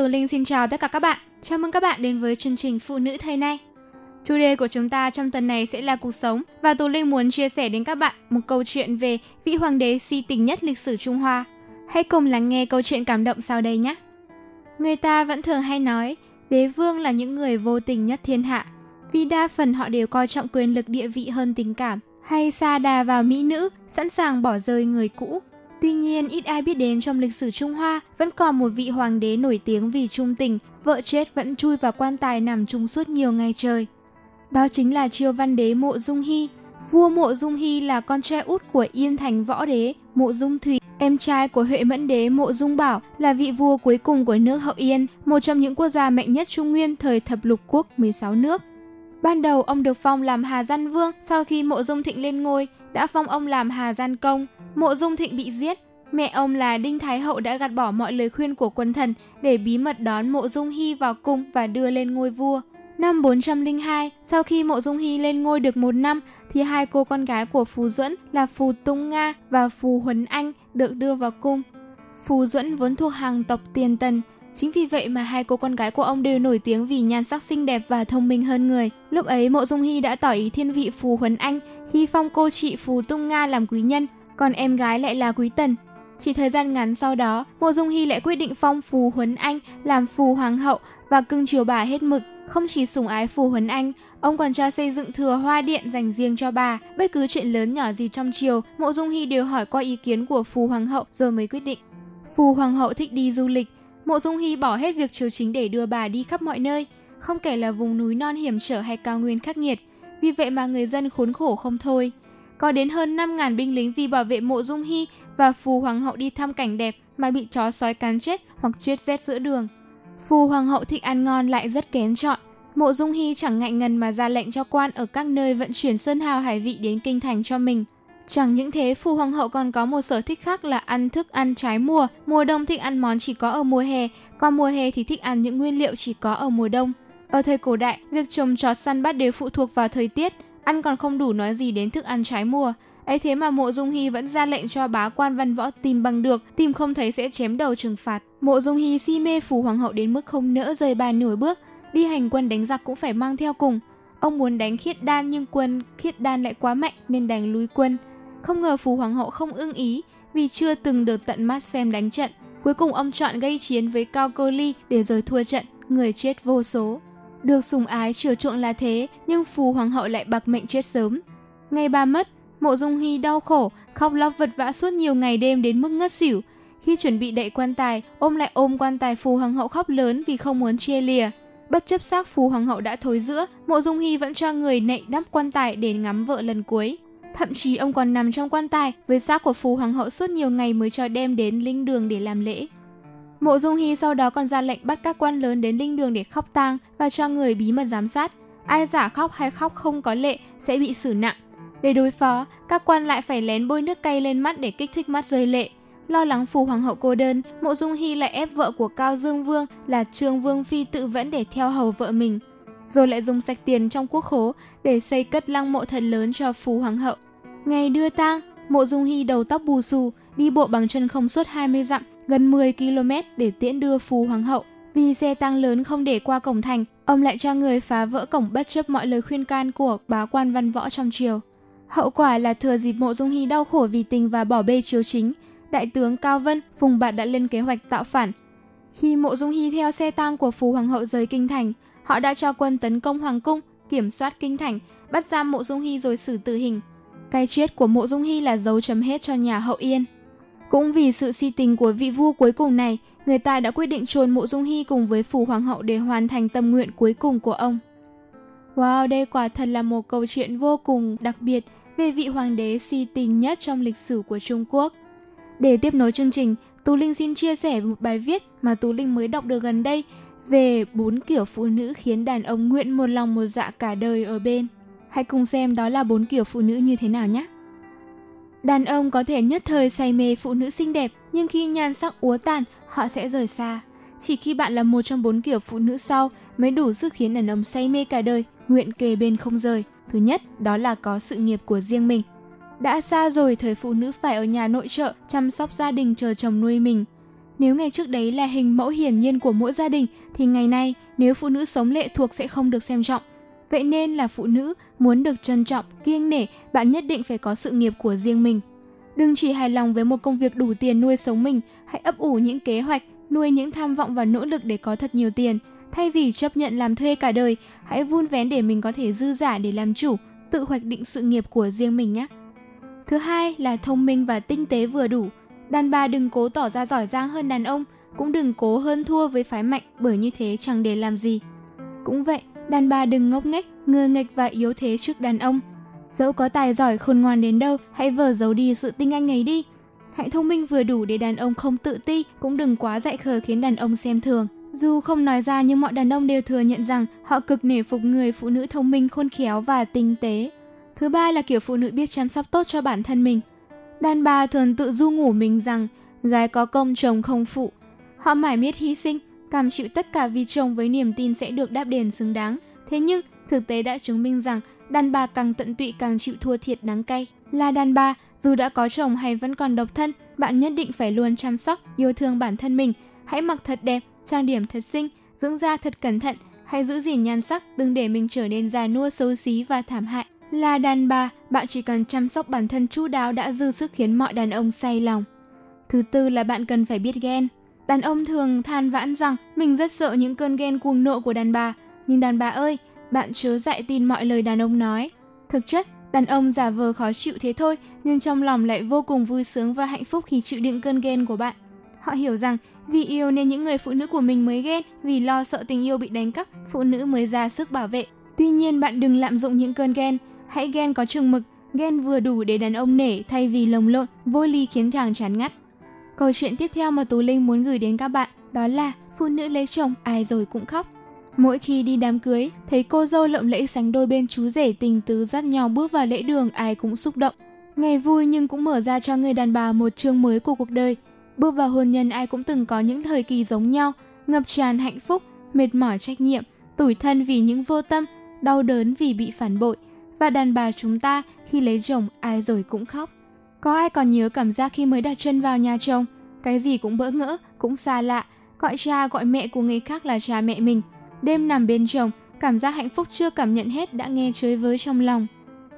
Hello, Tú Linh xin chào tất cả các bạn. Chào mừng các bạn đến với chương trình Phụ nữ thời nay. Chủ đề của chúng ta trong tuần này sẽ là cuộc sống và Tú Linh muốn chia sẻ đến các bạn một câu chuyện về vị hoàng đế si tình nhất lịch sử Trung Hoa. Hãy cùng lắng nghe câu chuyện cảm động sau đây nhé. Người ta vẫn thường hay nói, đế vương là những người vô tình nhất thiên hạ, vì đa phần họ đều coi trọng quyền lực địa vị hơn tình cảm, hay xa đà vào mỹ nữ, sẵn sàng bỏ rơi người cũ. Tuy nhiên, ít ai biết đến trong lịch sử Trung Hoa vẫn còn một vị hoàng đế nổi tiếng vì trung tình, vợ chết vẫn chui vào quan tài nằm chung suốt nhiều ngày trời. Đó chính là triều văn đế Mộ Dung Hy. Vua Mộ Dung Hy là con trai út của Yên Thành Võ Đế, Mộ Dung Thủy, em trai của Huệ Mẫn Đế Mộ Dung Bảo, là vị vua cuối cùng của nước Hậu Yên, một trong những quốc gia mạnh nhất Trung Nguyên thời thập lục quốc 16 nước. Ban đầu ông được phong làm Hà Gian Vương, sau khi Mộ Dung Thịnh lên ngôi, đã phong ông làm Hà Gian Công. Mộ Dung Thịnh bị giết, mẹ ông là Đinh Thái Hậu đã gạt bỏ mọi lời khuyên của quân thần để bí mật đón Mộ Dung Hy vào cung và đưa lên ngôi vua. Năm 402, sau khi Mộ Dung Hy lên ngôi được một năm, thì hai cô con gái của Phù Duẫn là Phù Tung Nga và Phù Huấn Anh được đưa vào cung. Phù Duẫn vốn thuộc hàng tộc Tiền Tần, chính vì vậy mà hai cô con gái của ông đều nổi tiếng vì nhan sắc xinh đẹp và thông minh hơn người. Lúc ấy Mộ Dung Hy đã tỏ ý thiên vị Phù Huấn Anh khi phong cô chị Phù Tung Nga làm quý nhân, còn em gái lại là quý tần. Chỉ thời gian ngắn sau đó, Mộ Dung Hy lại quyết định phong Phù Huấn Anh làm Phù Hoàng hậu và cưng chiều bà hết mực. Không chỉ sủng ái Phù Huấn Anh, ông còn cho xây dựng thừa hoa điện dành riêng cho bà. Bất cứ chuyện lớn nhỏ gì trong triều, Mộ Dung Hy đều hỏi qua ý kiến của Phù Hoàng hậu rồi mới quyết định. Phù Hoàng hậu thích đi du lịch, Mộ Dung Hy bỏ hết việc triều chính để đưa bà đi khắp mọi nơi, không kể là vùng núi non hiểm trở hay cao nguyên khắc nghiệt. Vì vậy mà người dân khốn khổ không thôi. Có đến hơn 5.000 binh lính vì bảo vệ Mộ Dung Hy và Phù Hoàng hậu đi thăm cảnh đẹp mà bị chó sói cắn chết hoặc chết rét giữa đường. Phù Hoàng hậu thích ăn ngon lại rất kén chọn. Mộ Dung Hy chẳng ngại ngần mà ra lệnh cho quan ở các nơi vận chuyển sơn hào hải vị đến kinh thành cho mình. Chẳng những thế, Phù Hoàng hậu còn có một sở thích khác là ăn thức ăn trái mùa. Mùa đông thích ăn món chỉ có ở mùa hè, còn mùa hè thì thích ăn những nguyên liệu chỉ có ở mùa đông. Ở thời cổ đại, việc trồng trọt săn bắt đều phụ thuộc vào thời tiết, ăn còn không đủ nói gì đến thức ăn trái mùa. ấy thế mà Mộ Dung Hy vẫn ra lệnh cho bá quan văn võ tìm bằng được, tìm không thấy sẽ chém đầu trừng phạt. Mộ Dung Hy si mê Phù Hoàng hậu đến mức không nỡ rời bà nửa bước, đi hành quân đánh giặc cũng phải mang theo cùng. Ông muốn đánh khiết đan nhưng quân khiết đan lại quá mạnh nên đành lui quân. Không ngờ Phù Hoàng hậu không ưng ý vì chưa từng được tận mắt xem đánh trận. Cuối cùng ông chọn gây chiến với Cao Cô Ly để rồi thua trận, người chết vô số. Được sùng ái chiều chuộng là thế, nhưng Phù Hoàng hậu lại bạc mệnh chết sớm. Ngày bà mất, Mộ Dung Hy đau khổ, khóc lóc vật vã suốt nhiều ngày đêm đến mức ngất xỉu. Khi chuẩn bị đậy quan tài, ôm lại ôm quan tài Phù Hoàng hậu khóc lớn vì không muốn chia lìa. Bất chấp xác Phù Hoàng hậu đã thối giữa, Mộ Dung Hy vẫn cho người nậy đắp quan tài để ngắm vợ lần cuối. Thậm chí ông còn nằm trong quan tài với xác của Phù Hoàng hậu suốt nhiều ngày mới cho đem đến linh đường để làm lễ. Mộ Dung Hy sau đó còn ra lệnh bắt các quan lớn đến linh đường để khóc tang và cho người bí mật giám sát. Ai giả khóc hay khóc không có lệ sẽ bị xử nặng. Để đối phó, các quan lại phải lén bôi nước cay lên mắt để kích thích mắt rơi lệ. Lo lắng phù hoàng hậu cô đơn, Mộ Dung Hy lại ép vợ của Cao Dương Vương là Trương Vương Phi tự vẫn để theo hầu vợ mình. Rồi lại dùng sạch tiền trong quốc khố để xây cất lăng mộ thật lớn cho phù hoàng hậu. Ngày đưa tang, Mộ Dung Hy đầu tóc bù xù, đi bộ bằng chân không suốt 20 dặm, gần 10 km để tiễn đưa Phú Hoàng hậu. Vì xe tăng lớn không để qua cổng thành, ông lại cho người phá vỡ cổng bất chấp mọi lời khuyên can của bá quan văn võ trong triều. Hậu quả là thừa dịp Mộ Dung Hy đau khổ vì tình và bỏ bê triều chính, đại tướng Cao Vân, Phùng Bạt đã lên kế hoạch tạo phản. Khi Mộ Dung Hy theo xe tang của Phú Hoàng hậu rời kinh thành, họ đã cho quân tấn công Hoàng cung, kiểm soát kinh thành, bắt giam Mộ Dung Hy rồi xử tử hình. Cái chết của Mộ Dung Hy là dấu chấm hết cho nhà Hậu Yên. Cũng vì sự si tình của vị vua cuối cùng này, người ta đã quyết định chôn Mộ Dung Hy cùng với phủ Hoàng hậu để hoàn thành tâm nguyện cuối cùng của ông. Wow, đây quả thật là một câu chuyện vô cùng đặc biệt về vị hoàng đế si tình nhất trong lịch sử của Trung Quốc. Để tiếp nối chương trình, Tú Linh xin chia sẻ một bài viết mà Tú Linh mới đọc được gần đây về bốn kiểu phụ nữ khiến đàn ông nguyện một lòng một dạ cả đời ở bên. Hãy cùng xem đó là bốn kiểu phụ nữ như thế nào nhé. Đàn ông có thể nhất thời say mê phụ nữ xinh đẹp, nhưng khi nhan sắc úa tàn, họ sẽ rời xa. Chỉ khi bạn là một trong bốn kiểu phụ nữ sau mới đủ sức khiến đàn ông say mê cả đời, nguyện kề bên không rời. Thứ nhất, đó là có sự nghiệp của riêng mình. Đã xa rồi thời phụ nữ phải ở nhà nội trợ, chăm sóc gia đình chờ chồng nuôi mình. Nếu ngày trước đấy là hình mẫu hiển nhiên của mỗi gia đình, thì ngày nay nếu phụ nữ sống lệ thuộc sẽ không được xem trọng. Vậy nên là phụ nữ muốn được trân trọng, kiêng nể, bạn nhất định phải có sự nghiệp của riêng mình. Đừng chỉ hài lòng với một công việc đủ tiền nuôi sống mình, hãy ấp ủ những kế hoạch, nuôi những tham vọng và nỗ lực để có thật nhiều tiền. Thay vì chấp nhận làm thuê cả đời, hãy vun vén để mình có thể dư giả để làm chủ, tự hoạch định sự nghiệp của riêng mình nhé. Thứ hai là thông minh và tinh tế vừa đủ. Đàn bà đừng cố tỏ ra giỏi giang hơn đàn ông, cũng đừng cố hơn thua với phái mạnh bởi như thế chẳng để làm gì. Cũng vậy, đàn bà đừng ngốc nghếch, ngơ nghịch và yếu thế trước đàn ông. Dẫu có tài giỏi khôn ngoan đến đâu, hãy vờ giấu đi sự tinh anh ấy đi. Hãy thông minh vừa đủ để đàn ông không tự ti, cũng đừng quá dại khờ khiến đàn ông xem thường. Dù không nói ra nhưng mọi đàn ông đều thừa nhận rằng họ cực nể phục người phụ nữ thông minh, khôn khéo và tinh tế. Thứ ba là kiểu phụ nữ biết chăm sóc tốt cho bản thân mình. Đàn bà thường tự du ngủ mình rằng gái có công chồng không phụ. Họ mải miết hy sinh, cam chịu tất cả vì chồng với niềm tin sẽ được đáp đền xứng đáng. Thế nhưng, thực tế đã chứng minh rằng đàn bà càng tận tụy càng chịu thua thiệt đáng cay. Là đàn bà, dù đã có chồng hay vẫn còn độc thân, bạn nhất định phải luôn chăm sóc, yêu thương bản thân mình. Hãy mặc thật đẹp, trang điểm thật xinh, dưỡng da thật cẩn thận, hãy giữ gìn nhan sắc, đừng để mình trở nên già nua xấu xí và thảm hại. Là đàn bà, bạn chỉ cần chăm sóc bản thân chu đáo đã dư sức khiến mọi đàn ông say lòng. Thứ tư là bạn cần phải biết ghen. Đàn ông thường than vãn rằng mình rất sợ những cơn ghen cuồng nộ của đàn bà. Nhưng đàn bà ơi, bạn chớ dạy tin mọi lời đàn ông nói. Thực chất, đàn ông giả vờ khó chịu thế thôi, nhưng trong lòng lại vô cùng vui sướng và hạnh phúc khi chịu đựng cơn ghen của bạn. Họ hiểu rằng vì yêu nên những người phụ nữ của mình mới ghen, vì lo sợ tình yêu bị đánh cắp, phụ nữ mới ra sức bảo vệ. Tuy nhiên bạn đừng lạm dụng những cơn ghen, hãy ghen có chừng mực, ghen vừa đủ để đàn ông nể thay vì lồng lộn, vô ly khiến chàng chán ngắt. Câu chuyện tiếp theo mà Tú Linh muốn gửi đến các bạn đó là phụ nữ lấy chồng ai rồi cũng khóc. Mỗi khi đi đám cưới, thấy cô dâu lộng lẫy sánh đôi bên chú rể tình tứ dắt nhau bước vào lễ đường ai cũng xúc động. Ngày vui nhưng cũng mở ra cho người đàn bà một chương mới của cuộc đời. Bước vào hôn nhân ai cũng từng có những thời kỳ giống nhau, ngập tràn hạnh phúc, mệt mỏi trách nhiệm, tủi thân vì những vô tâm, đau đớn vì bị phản bội. Và đàn bà chúng ta khi lấy chồng ai rồi cũng khóc. Có ai còn nhớ cảm giác khi mới đặt chân vào nhà chồng? Cái gì cũng bỡ ngỡ, cũng xa lạ, gọi cha gọi mẹ của người khác là cha mẹ mình. Đêm nằm bên chồng, cảm giác hạnh phúc chưa cảm nhận hết đã nghe chơi với trong lòng.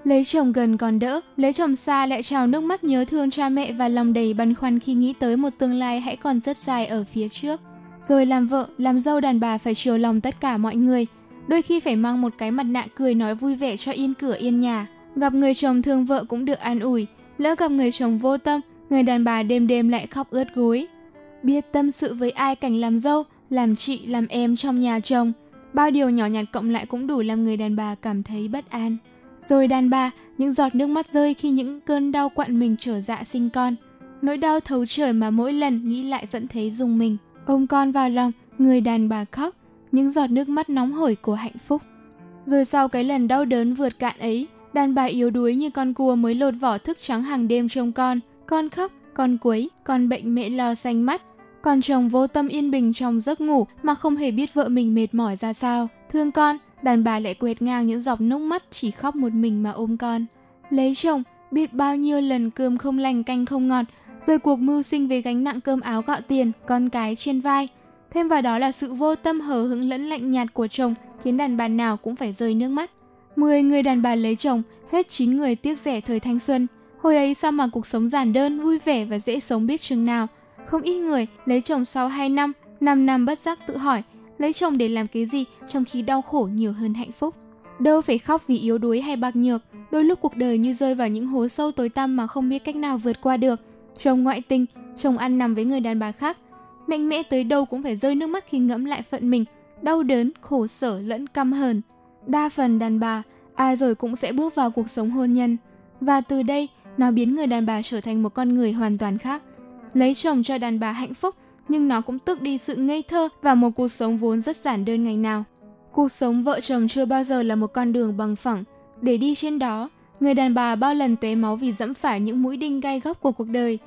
Lấy chồng gần còn đỡ, lấy chồng xa lại trào nước mắt nhớ thương cha mẹ và lòng đầy băn khoăn khi nghĩ tới một tương lai hãy còn rất dài ở phía trước. Rồi làm vợ, làm dâu đàn bà phải chiều lòng tất cả mọi người. Đôi khi phải mang một cái mặt nạ cười nói vui vẻ cho yên cửa yên nhà. Gặp người chồng thương vợ cũng được an ủi, lỡ gặp người chồng vô tâm, người đàn bà đêm đêm lại khóc ướt gối. Biết tâm sự với ai cảnh làm dâu, làm chị, làm em trong nhà chồng. Bao điều nhỏ nhặt cộng lại cũng đủ làm người đàn bà cảm thấy bất an. Rồi đàn bà, những giọt nước mắt rơi khi những cơn đau quặn mình trở dạ sinh con. Nỗi đau thấu trời mà mỗi lần nghĩ lại vẫn thấy dùng mình. Ôm con vào lòng, người đàn bà khóc, những giọt nước mắt nóng hổi của hạnh phúc. Rồi sau cái lần đau đớn vượt cạn ấy, đàn bà yếu đuối như con cua mới lột vỏ thức trắng hàng đêm trông con. Con khóc, con quấy, con bệnh mẹ lo xanh mắt. Còn chồng vô tâm yên bình trong giấc ngủ mà không hề biết vợ mình mệt mỏi ra sao. Thương con, đàn bà lại quẹt ngang những giọt nước mắt chỉ khóc một mình mà ôm con. Lấy chồng, biết bao nhiêu lần cơm không lành canh không ngọt, rồi cuộc mưu sinh với gánh nặng cơm áo gạo tiền, con cái trên vai. Thêm vào đó là sự vô tâm hờ hững lẫn lạnh nhạt của chồng khiến đàn bà nào cũng phải rơi nước mắt. 10 người đàn bà lấy chồng, hết 9 người tiếc rẻ thời thanh xuân. Hồi ấy sao mà cuộc sống giản đơn, vui vẻ và dễ sống biết chừng nào. Không ít người lấy chồng sau 2 năm, 5 năm bất giác tự hỏi lấy chồng để làm cái gì trong khi đau khổ nhiều hơn hạnh phúc. Đâu phải khóc vì yếu đuối hay bạc nhược, đôi lúc cuộc đời như rơi vào những hố sâu tối tăm mà không biết cách nào vượt qua được. Chồng ngoại tình, chồng ăn nằm với người đàn bà khác. Mạnh mẽ tới đâu cũng phải rơi nước mắt khi ngẫm lại phận mình, đau đớn, khổ sở lẫn căm hờn. Đa phần đàn bà, ai rồi cũng sẽ bước vào cuộc sống hôn nhân. Và từ đây, nó biến người đàn bà trở thành một con người hoàn toàn khác. Lấy chồng cho đàn bà hạnh phúc, nhưng nó cũng tước đi sự ngây thơ và một cuộc sống vốn rất giản đơn ngày nào. Cuộc sống vợ chồng chưa bao giờ là một con đường bằng phẳng. Để đi trên đó, người đàn bà bao lần tuế máu vì dẫm phải những mũi đinh gai góc của cuộc đời.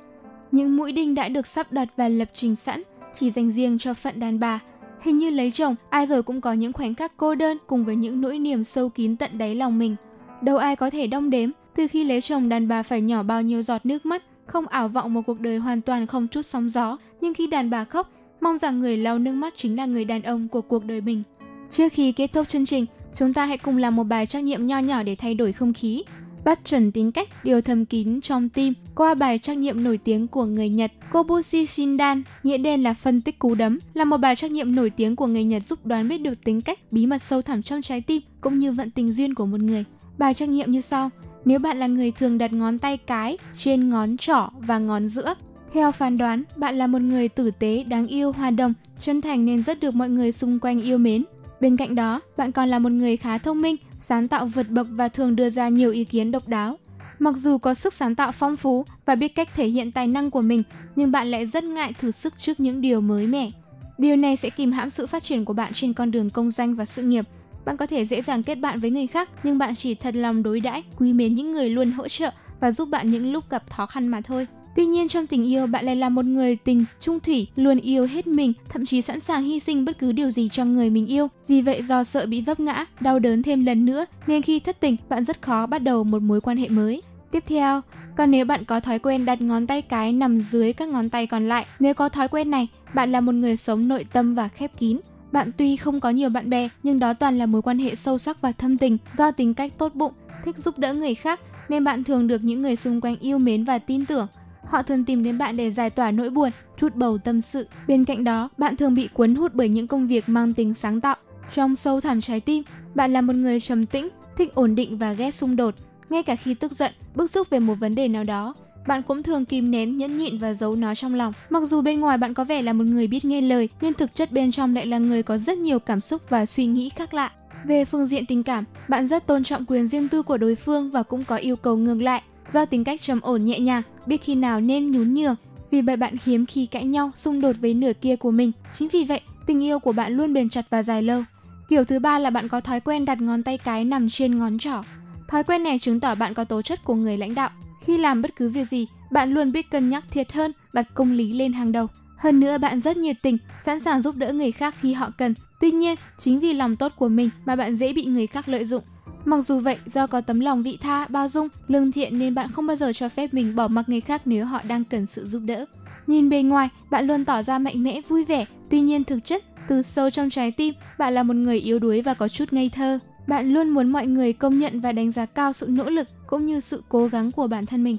Những mũi đinh đã được sắp đặt và lập trình sẵn, chỉ dành riêng cho phận đàn bà. Hình như lấy chồng, ai rồi cũng có những khoảnh khắc cô đơn cùng với những nỗi niềm sâu kín tận đáy lòng mình. Đâu ai có thể đong đếm, từ khi lấy chồng đàn bà phải nhỏ bao nhiêu giọt nước mắt, không ảo vọng một cuộc đời hoàn toàn không chút sóng gió, nhưng khi đàn bà khóc, mong rằng người lau nước mắt chính là người đàn ông của cuộc đời mình. Trước khi kết thúc chương trình, chúng ta hãy cùng làm một bài trắc nghiệm nho nhỏ để thay đổi không khí. Bắt chuẩn tính cách, điều thầm kín trong tim qua bài trắc nghiệm nổi tiếng của người Nhật Kobushi Shindan, nghĩa đen là phân tích cú đấm, là một bài trắc nghiệm nổi tiếng của người Nhật giúp đoán biết được tính cách, bí mật sâu thẳm trong trái tim cũng như vận tình duyên của một người. Bài trắc nghiệm như sau: nếu bạn là người thường đặt ngón tay cái trên ngón trỏ và ngón giữa, theo phán đoán, bạn là một người tử tế, đáng yêu, hòa đồng, chân thành nên rất được mọi người xung quanh yêu mến. Bên cạnh đó, bạn còn là một người khá thông minh, sáng tạo vượt bậc và thường đưa ra nhiều ý kiến độc đáo. Mặc dù có sức sáng tạo phong phú và biết cách thể hiện tài năng của mình, nhưng bạn lại rất ngại thử sức trước những điều mới mẻ. Điều này sẽ kìm hãm sự phát triển của bạn trên con đường công danh và sự nghiệp. Bạn có thể dễ dàng kết bạn với người khác, nhưng bạn chỉ thật lòng đối đãi, quý mến những người luôn hỗ trợ và giúp bạn những lúc gặp khó khăn mà thôi. Tuy nhiên trong tình yêu bạn lại là một người tình trung thủy, luôn yêu hết mình, thậm chí sẵn sàng hy sinh bất cứ điều gì cho người mình yêu. Vì vậy do sợ bị vấp ngã, đau đớn thêm lần nữa nên khi thất tình bạn rất khó bắt đầu một mối quan hệ mới. Tiếp theo, còn nếu bạn có thói quen đặt ngón tay cái nằm dưới các ngón tay còn lại, nếu có thói quen này, bạn là một người sống nội tâm và khép kín. Bạn tuy không có nhiều bạn bè, nhưng đó toàn là mối quan hệ sâu sắc và thâm tình do tính cách tốt bụng, thích giúp đỡ người khác, nên bạn thường được những người xung quanh yêu mến và tin tưởng. Họ thường tìm đến bạn để giải tỏa nỗi buồn, chút bầu tâm sự. Bên cạnh đó, bạn thường bị cuốn hút bởi những công việc mang tính sáng tạo. Trong sâu thẳm trái tim, bạn là một người trầm tĩnh, thích ổn định và ghét xung đột. Ngay cả khi tức giận, bức xúc về một vấn đề nào đó, bạn cũng thường kìm nén, nhẫn nhịn và giấu nó trong lòng. Mặc dù bên ngoài bạn có vẻ là một người biết nghe lời, nhưng thực chất bên trong lại là người có rất nhiều cảm xúc và suy nghĩ khác lạ. Về phương diện tình cảm, bạn rất tôn trọng quyền riêng tư của đối phương và cũng có yêu cầu ngược lại. Do tính cách trầm ổn nhẹ nhàng, biết khi nào nên nhún nhường, vì vậy bạn hiếm khi cãi nhau, xung đột với nửa kia của mình. Chính vì vậy, tình yêu của bạn luôn bền chặt và dài lâu. Kiểu thứ ba là bạn có thói quen đặt ngón tay cái nằm trên ngón trỏ. Thói quen này chứng tỏ bạn có tố chất của người lãnh đạo. Khi làm bất cứ việc gì, bạn luôn biết cân nhắc thiệt hơn, đặt công lý lên hàng đầu. Hơn nữa bạn rất nhiệt tình, sẵn sàng giúp đỡ người khác khi họ cần. Tuy nhiên, chính vì lòng tốt của mình mà bạn dễ bị người khác lợi dụng. Mặc dù vậy, do có tấm lòng vị tha, bao dung, lương thiện nên bạn không bao giờ cho phép mình bỏ mặc người khác nếu họ đang cần sự giúp đỡ. Nhìn bề ngoài, bạn luôn tỏ ra mạnh mẽ, vui vẻ, tuy nhiên thực chất, từ sâu trong trái tim, bạn là một người yếu đuối và có chút ngây thơ. Bạn luôn muốn mọi người công nhận và đánh giá cao sự nỗ lực cũng như sự cố gắng của bản thân mình.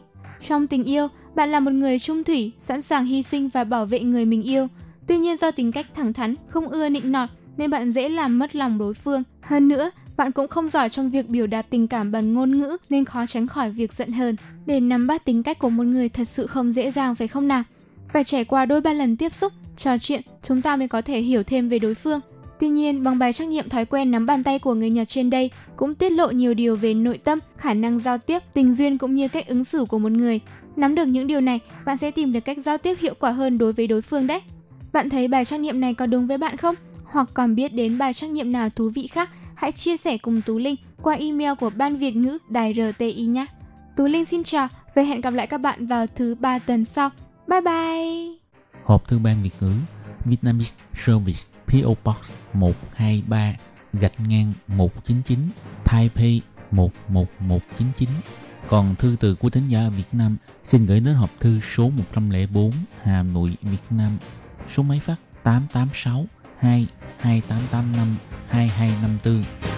Trong tình yêu, bạn là một người trung thủy, sẵn sàng hy sinh và bảo vệ người mình yêu. Tuy nhiên do tính cách thẳng thắn, không ưa nịnh nọt nên bạn dễ làm mất lòng đối phương. Hơn nữa, bạn cũng không giỏi trong việc biểu đạt tình cảm bằng ngôn ngữ nên khó tránh khỏi việc giận hờn. Để nắm bắt tính cách của một người thật sự không dễ dàng phải không nào? Phải trải qua đôi ba lần tiếp xúc, trò chuyện, chúng ta mới có thể hiểu thêm về đối phương. Tuy nhiên, bằng bài trắc nghiệm thói quen nắm bàn tay của người Nhật trên đây cũng tiết lộ nhiều điều về nội tâm, khả năng giao tiếp, tình duyên cũng như cách ứng xử của một người. Nắm được những điều này, bạn sẽ tìm được cách giao tiếp hiệu quả hơn đối với đối phương đấy. Bạn thấy bài trắc nghiệm này có đúng với bạn không? Hoặc còn biết đến bài trắc nghiệm nào thú vị khác, hãy chia sẻ cùng Tú Linh qua email của Ban Việt ngữ Đài RTI nhé. Tú Linh xin chào và hẹn gặp lại các bạn vào thứ ba tuần sau. Bye bye! Hộp thư ban Việt ngữ Vietnamese Service PO Box 123 gạch ngang 199 Taipei 11199 Còn thư từ của thính giả Việt Nam xin gửi đến hộp thư số 104 Hà Nội, Việt Nam. Số máy phát 886 2 2885 2254